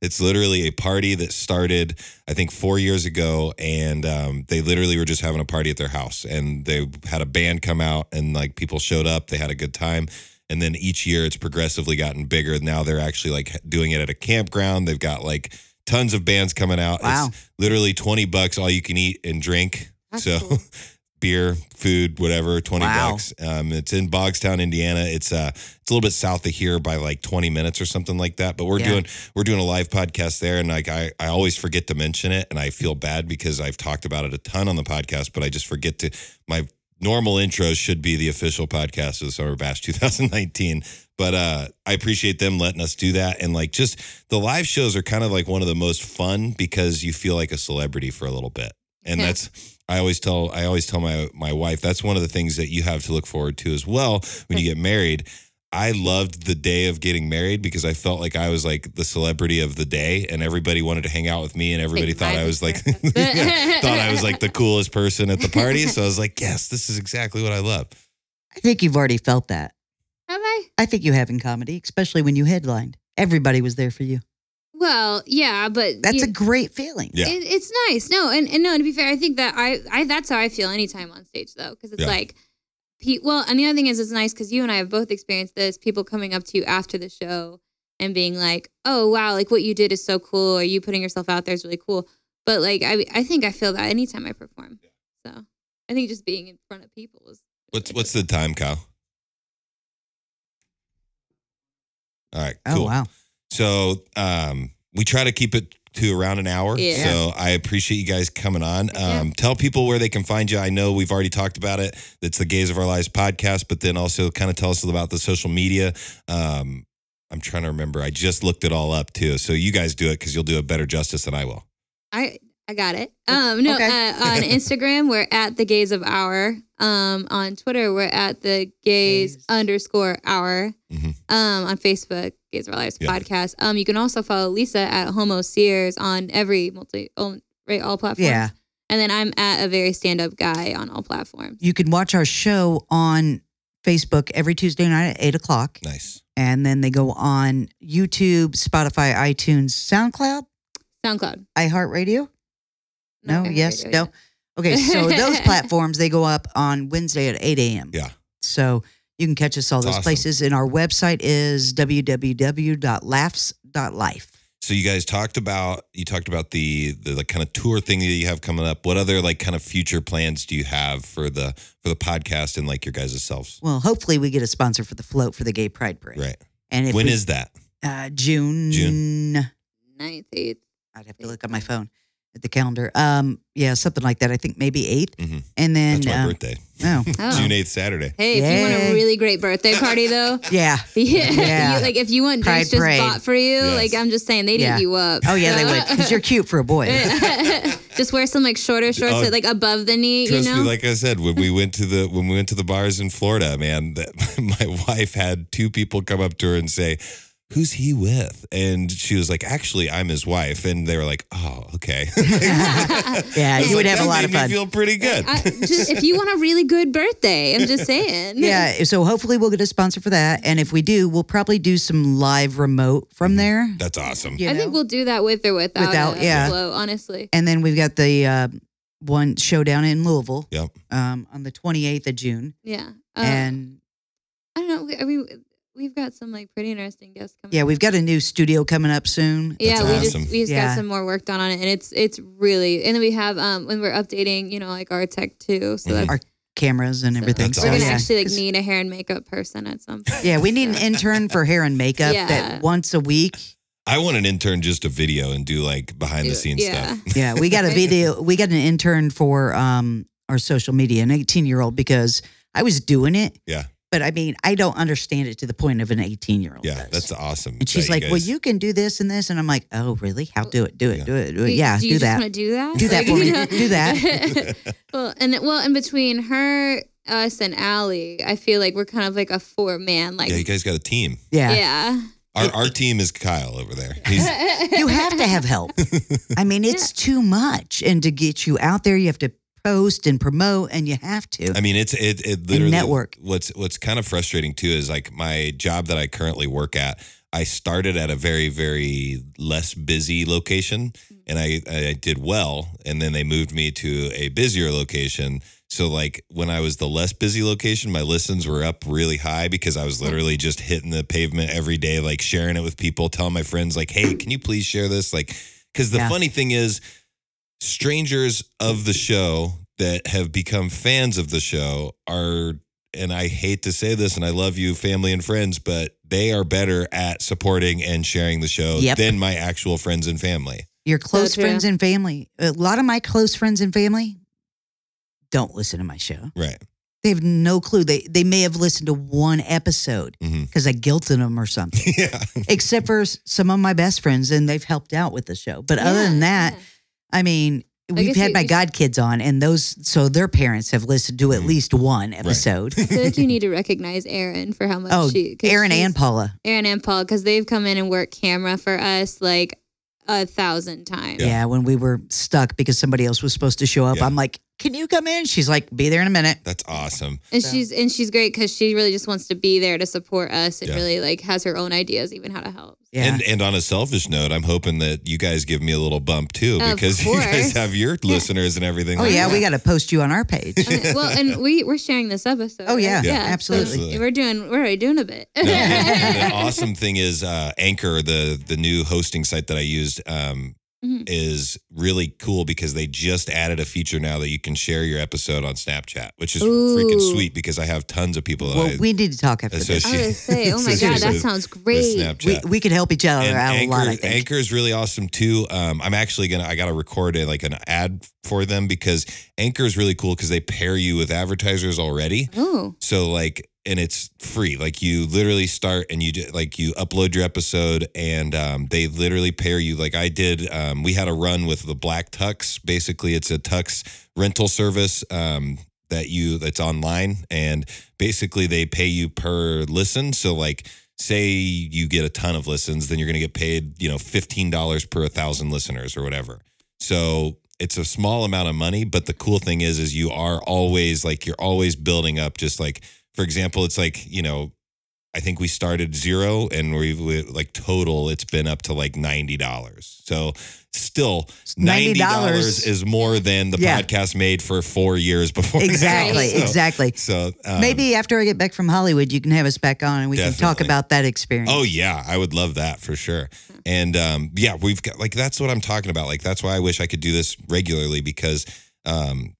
it's literally a party that started I think 4 years ago and um they literally were just having a party at their house and they had a band come out and like people showed up, they had a good time. And then each year it's progressively gotten bigger. Now they're actually like doing it at a campground. They've got like tons of bands coming out. Wow. It's literally 20 bucks all you can eat and drink. That's so cool. [LAUGHS] beer, food, whatever, 20 Wow. bucks. Um, it's in Boggstown, Indiana. It's uh it's a little bit south of here by like 20 minutes or something like that. But we're Yeah. doing we're doing a live podcast there and like I, I always forget to mention it and I feel bad because I've talked about it a ton on the podcast, but I just forget to my normal intros should be the official podcast of the Summer Bash [LAUGHS] 2019. But uh I appreciate them letting us do that. And like just the live shows are kind of like one of the most fun because you feel like a celebrity for a little bit. And Yeah. that's I always tell I always tell my my wife that's one of the things that you have to look forward to as well when you get married. I loved the day of getting married because I felt like I was like the celebrity of the day, and everybody wanted to hang out with me, and everybody thought I was was like [LAUGHS] [LAUGHS] yeah, thought I was like the [LAUGHS] coolest person at the party. So I was like, yes, this is exactly what I love. I think you've already felt that. Have I? I think you have in comedy, especially when you headlined. Everybody was there for you. Well, yeah, but That's you- a great feeling. Yeah. It, it's nice. No, and, and no, to be fair, I think that I, I that's how I feel anytime on stage though, because it's Yeah. like, pe- well, and the other thing is, it's nice because you and I have both experienced this. People coming up to you after the show and being like, "Oh wow, like what you did is so cool," or "You putting yourself out there is really cool." But like, I I think I feel that anytime I perform. So I think just being in front of people is. What's what's the time, Kyle? All right, Oh cool. wow. So um, we try to keep it to around an hour. Yeah. So I appreciate you guys coming on. Um, Yeah. Tell people where they can find you. I know we've already talked about it. It's the Gays of Our Lives podcast, but then also kind of tell us about the social media. Um, I'm trying to remember. I just looked it all up too. So you guys do it because you'll do a better justice than I will. I I got it. Um, no, Okay. uh, on [LAUGHS] Instagram we're at the gaze of Hour. Um, on Twitter we're at the gaze, Gays. underscore Hour. Mhm. Um, on Facebook Gays of Our Lives Yeah. podcast. Um, you can also follow Lisa at Homo Sears on every multi, oh, right, all platforms. Yeah. And then I'm at a very stand up guy on all platforms. You can watch our show on Facebook every Tuesday night at eight o'clock. Nice. And then they go on YouTube, Spotify, iTunes, SoundCloud, SoundCloud. iHeartRadio. No, I heard yes, radio, no. Okay, so those [LAUGHS] platforms they go up on Wednesday at eight a.m. Yeah. So you can catch us all those awesome. places, and our website is www.laughs.life. So you guys talked about you talked about the the, the kind of tour thing that you have coming up. What other like kind of future plans do you have for the for the podcast and like your guys' selves? Well, hopefully we get a sponsor for the float for the Gay Pride Parade. Right. And if When we, is that? uh, June? June. Ninth, eighth. I'd have to look at my phone at the calendar. Um, yeah, something like that. I think maybe 8 Mhm. and then That's my um, birthday. oh, Oh. [LAUGHS] June eighth, Saturday. Hey, if you want a really great birthday party though, [LAUGHS] yeah. [LAUGHS] yeah, Yeah. you- like if you want drinks Pride just bought for you, Yes. like I'm just saying they'd Yeah. eat you up. Oh yeah, they would because you're cute for a boy. just wear some like shorter shorts Oh, that like above the knee, Trust you know? me, like I said, when we went to the when we went to the bars in Florida, man, that my wife had two people come up to her and say, "Who's he with?" And she was like, "Actually, I'm his wife." And they were like, "Oh, okay." [LAUGHS] Yeah, I was you would like, have a "That lot made of me fun. Feel pretty good. I, just if you want a really good birthday, I'm just saying. [LAUGHS] Yeah, so hopefully we'll get a sponsor for that, and if we do, we'll probably do some live remote from there. That's awesome. you I think we'll do that with or without. Without, a yeah. flow, honestly. And then we've got the uh, one showdown in Louisville Yep. um, on the 28th of June, Yeah. Uh, and I don't know. I mean, we've got some like pretty interesting guests coming. yeah, up. we've got a new studio coming up soon. Yeah, That's we awesome. just we just Yeah. got some more work done on it, and it's it's really. And then we have um when we're updating, you know, like our tech too. So Mhm. that's Our cameras and so everything. So, we're gonna yeah. actually like need a hair and makeup person at some point. Yeah, we need an [LAUGHS] intern for hair and makeup Yeah. that once a week. I want an intern just to video and do like behind the scenes yeah. stuff. Yeah, we got a [LAUGHS] video. We got an intern for um, our social media, an 18 year old, because I was doing it. Yeah. But I mean, I don't understand it to the point of an 18 year old. Yeah, that's awesome. And she's like, you "Well, you can do this and this," and I'm like, "Oh, really? How do it? Do it? Yeah. Do it? Do it? Yeah, do you do that. want do that? Do that for me. [LAUGHS] Do that. [LAUGHS] [LAUGHS] well, and well, in between her, us, and Allie, I feel like we're kind of like a four man. Like, yeah, you guys got a team. Yeah, yeah. Our our team is Kyle over there. He's you have to have help. I mean, it's too much, and to get you out there, you have to post and promote, and you have to. I mean, it's it it literally network. What's what's kind of frustrating too is like my job that I currently work at. I started at a very very less busy location, mm-hmm. and I I did well, and then they moved me to a busier location. So like when I was the less busy location, my listens were up really high because I was literally just hitting the pavement every day, like sharing it with people, telling my friends like, "Hey, [CLEARS THROAT] can you please share this?" Like, because the Yeah. funny thing is, strangers of the show that have become fans of the show are and I hate to say this and I love you family and friends but they are better at supporting and sharing the show Yep. than my actual friends and family. Your close true. friends and family. A lot of my close friends and family don't listen to my show. Right. They have no clue. They they may have listened to one episode mm-hmm. because I guilted them or [LAUGHS] something. yeah. Except for some of my best friends, and they've helped out with the show. But other than that, I mean, we've guess had we- my we- god kids on, and those so their parents have listened to at mm. least one episode. I feel like you need to [LAUGHS] recognize Aaron for how much oh, she. 'cause Aaron and Paula. Aaron and Paul, because they've come in and worked camera for us like a thousand times. Yeah. when we were stuck because somebody else was supposed to show up, Yeah. I'm like, "Can you come in?" She's like, "Be there in a minute." That's awesome. And So- she's and she's great because she really just wants to be there to support us and Yeah. really like has her own ideas even how to help. Yeah, And and on a selfish note, I'm hoping that you guys give me a little bump too, Of because you guys have your [LAUGHS] listeners and everything. oh like yeah, that. we got to post you on our page. I mean, well, and we we're sharing this episode. Oh, yeah. right? Yeah, absolutely. absolutely. We're doing we're already doing a bit. No, the [LAUGHS] awesome thing is uh, Anchor, the the new hosting site that I used, um, Mhm. is really cool because they just added a feature now that you can share your episode on Snapchat, which is freaking sweet because I have tons of people that well, I, we need to talk after So this. I was gonna say, oh [LAUGHS] my god, that sounds great. Snapchat. We, we could help each other and out Anchor, a lot. I think. Anchor is really awesome too. Um, I'm actually gonna I gotta record a, like an ad for them because Anchor is really cool because they pair you with advertisers already. Oh, So like, and it's free. Like you literally start and you do, like you upload your episode and um, they literally pair you. Like I did, um, we had a run with the Black Tux. Basically, it's a tux rental service um, that you that's online and basically they pay you per listen. So like. Say you get a ton of listens, then you're going to get paid, you know, fifteen dollars per a thousand listeners or whatever. So it's a small amount of money, but the cool thing is, is you are always like you're always building up. Just like, for example, it's like you know, I think we started zero, and we, we like total, it's been up to like ninety dollars. So still, ninety dollars $90 is more than the Yeah. podcast made for four years [LAUGHS] before. exactly, So- exactly. So um, Maybe after I get back from Hollywood, you can have us back on and we can talk about that experience. Oh yeah, I would love that for sure. And um, yeah, we've got like that's what I'm talking about. Like that's why I wish I could do this regularly because um,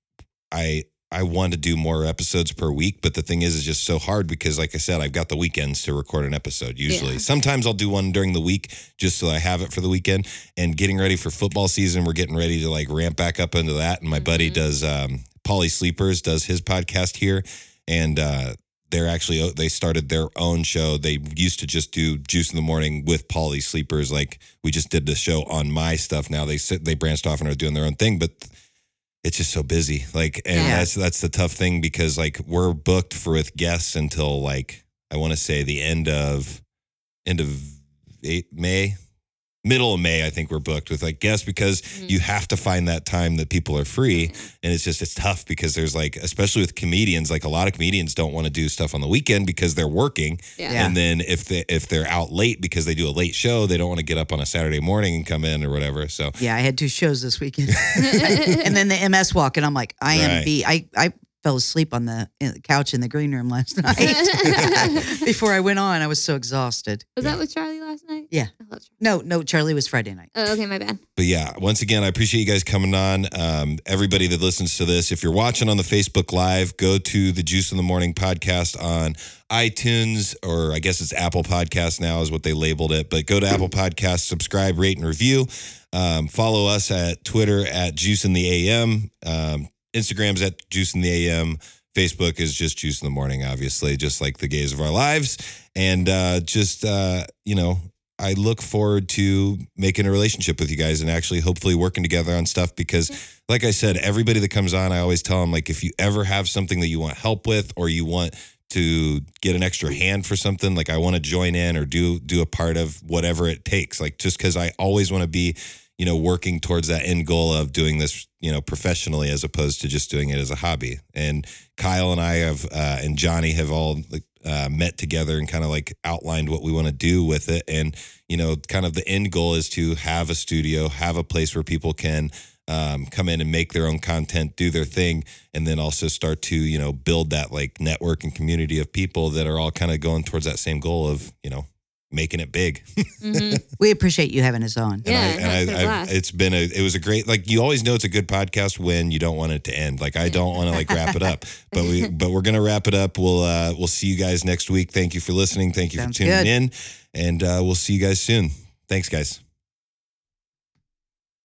I I want to do more episodes per week. But the thing is, it's just so hard because, like I said, I've got the weekends to record an episode. Usually, Yeah. sometimes I'll do one during the week just so I have it for the weekend. And getting ready for football season, we're getting ready to like ramp back up into that. And my buddy Mhm. does um, Polly Sleepers does his podcast here, and uh, they're actually they started their own show. They used to just do Juice in the Morning with Polly Sleepers. Like we just did the show on my stuff. Now they sit they branched off and are doing their own thing, but it's just so busy. Like and Yeah. that's that's the tough thing because like we're booked for with guests until like I want to say the end of end of eight, May. Middle of May, I think we're booked with like guests because Mhm. you have to find that time that people are free and it's just it's tough because there's like especially with comedians like a lot of comedians don't want to do stuff on the weekend because they're working yeah. Yeah. and then if they if they're out late because they do a late show they don't want to get up on a saturday morning and come in or whatever so Yeah, I had two shows this weekend, [LAUGHS] [LAUGHS] and then the MS walk, and I'm like, I am Right. be I I fell asleep on the, in the couch in the green room last [LAUGHS] night [LAUGHS] before I went on. I was so exhausted. Was that with Charlie last night? Yeah. I love Charlie. No, no, Charlie was Friday night. Oh, okay, my bad. but yeah once again i appreciate you guys coming on um, everybody that listens to this if you're watching on the facebook live go to the juice in the morning podcast on itunes or i guess it's apple podcast now is what they labeled it but go to apple podcast subscribe rate and review um, follow us at twitter at juice in the am um, instagram's at juice in the am facebook is just juice in the morning obviously just like the gays of our lives and uh, just uh, you know I look forward to making a relationship with you guys and actually hopefully working together on stuff because like I said, everybody that comes on, I always tell them like if you ever have something that you want help with or you want to get an extra hand for something, like I want to join in or do do a part of whatever it takes. Like just because I always want to be, you know, working towards that end goal of doing this, you know, professionally as opposed to just doing it as a hobby. And Kyle and I have uh, and Johnny have all uh, met together and kind of like outlined what we want to do with it. And you know, kind of the end goal is to have a studio, have a place where people can um, come in and make their own content, do their thing, and then also start to you know build that like network and community of people that are all kind of going towards that same goal of you know making it big. [LAUGHS] hmm We appreciate you having us on. Yeah, and I, and a I. I've, it's been a, it was a great, like you always know it's a good podcast when you don't want it to end. Like I don't want to like wrap it up, but we, [LAUGHS] but we're gonna wrap it up. We'll, uh, we'll see you guys next week. Thank you for listening. Thank you Sounds for tuning good. in, and uh, we'll see you guys soon. Thanks, guys.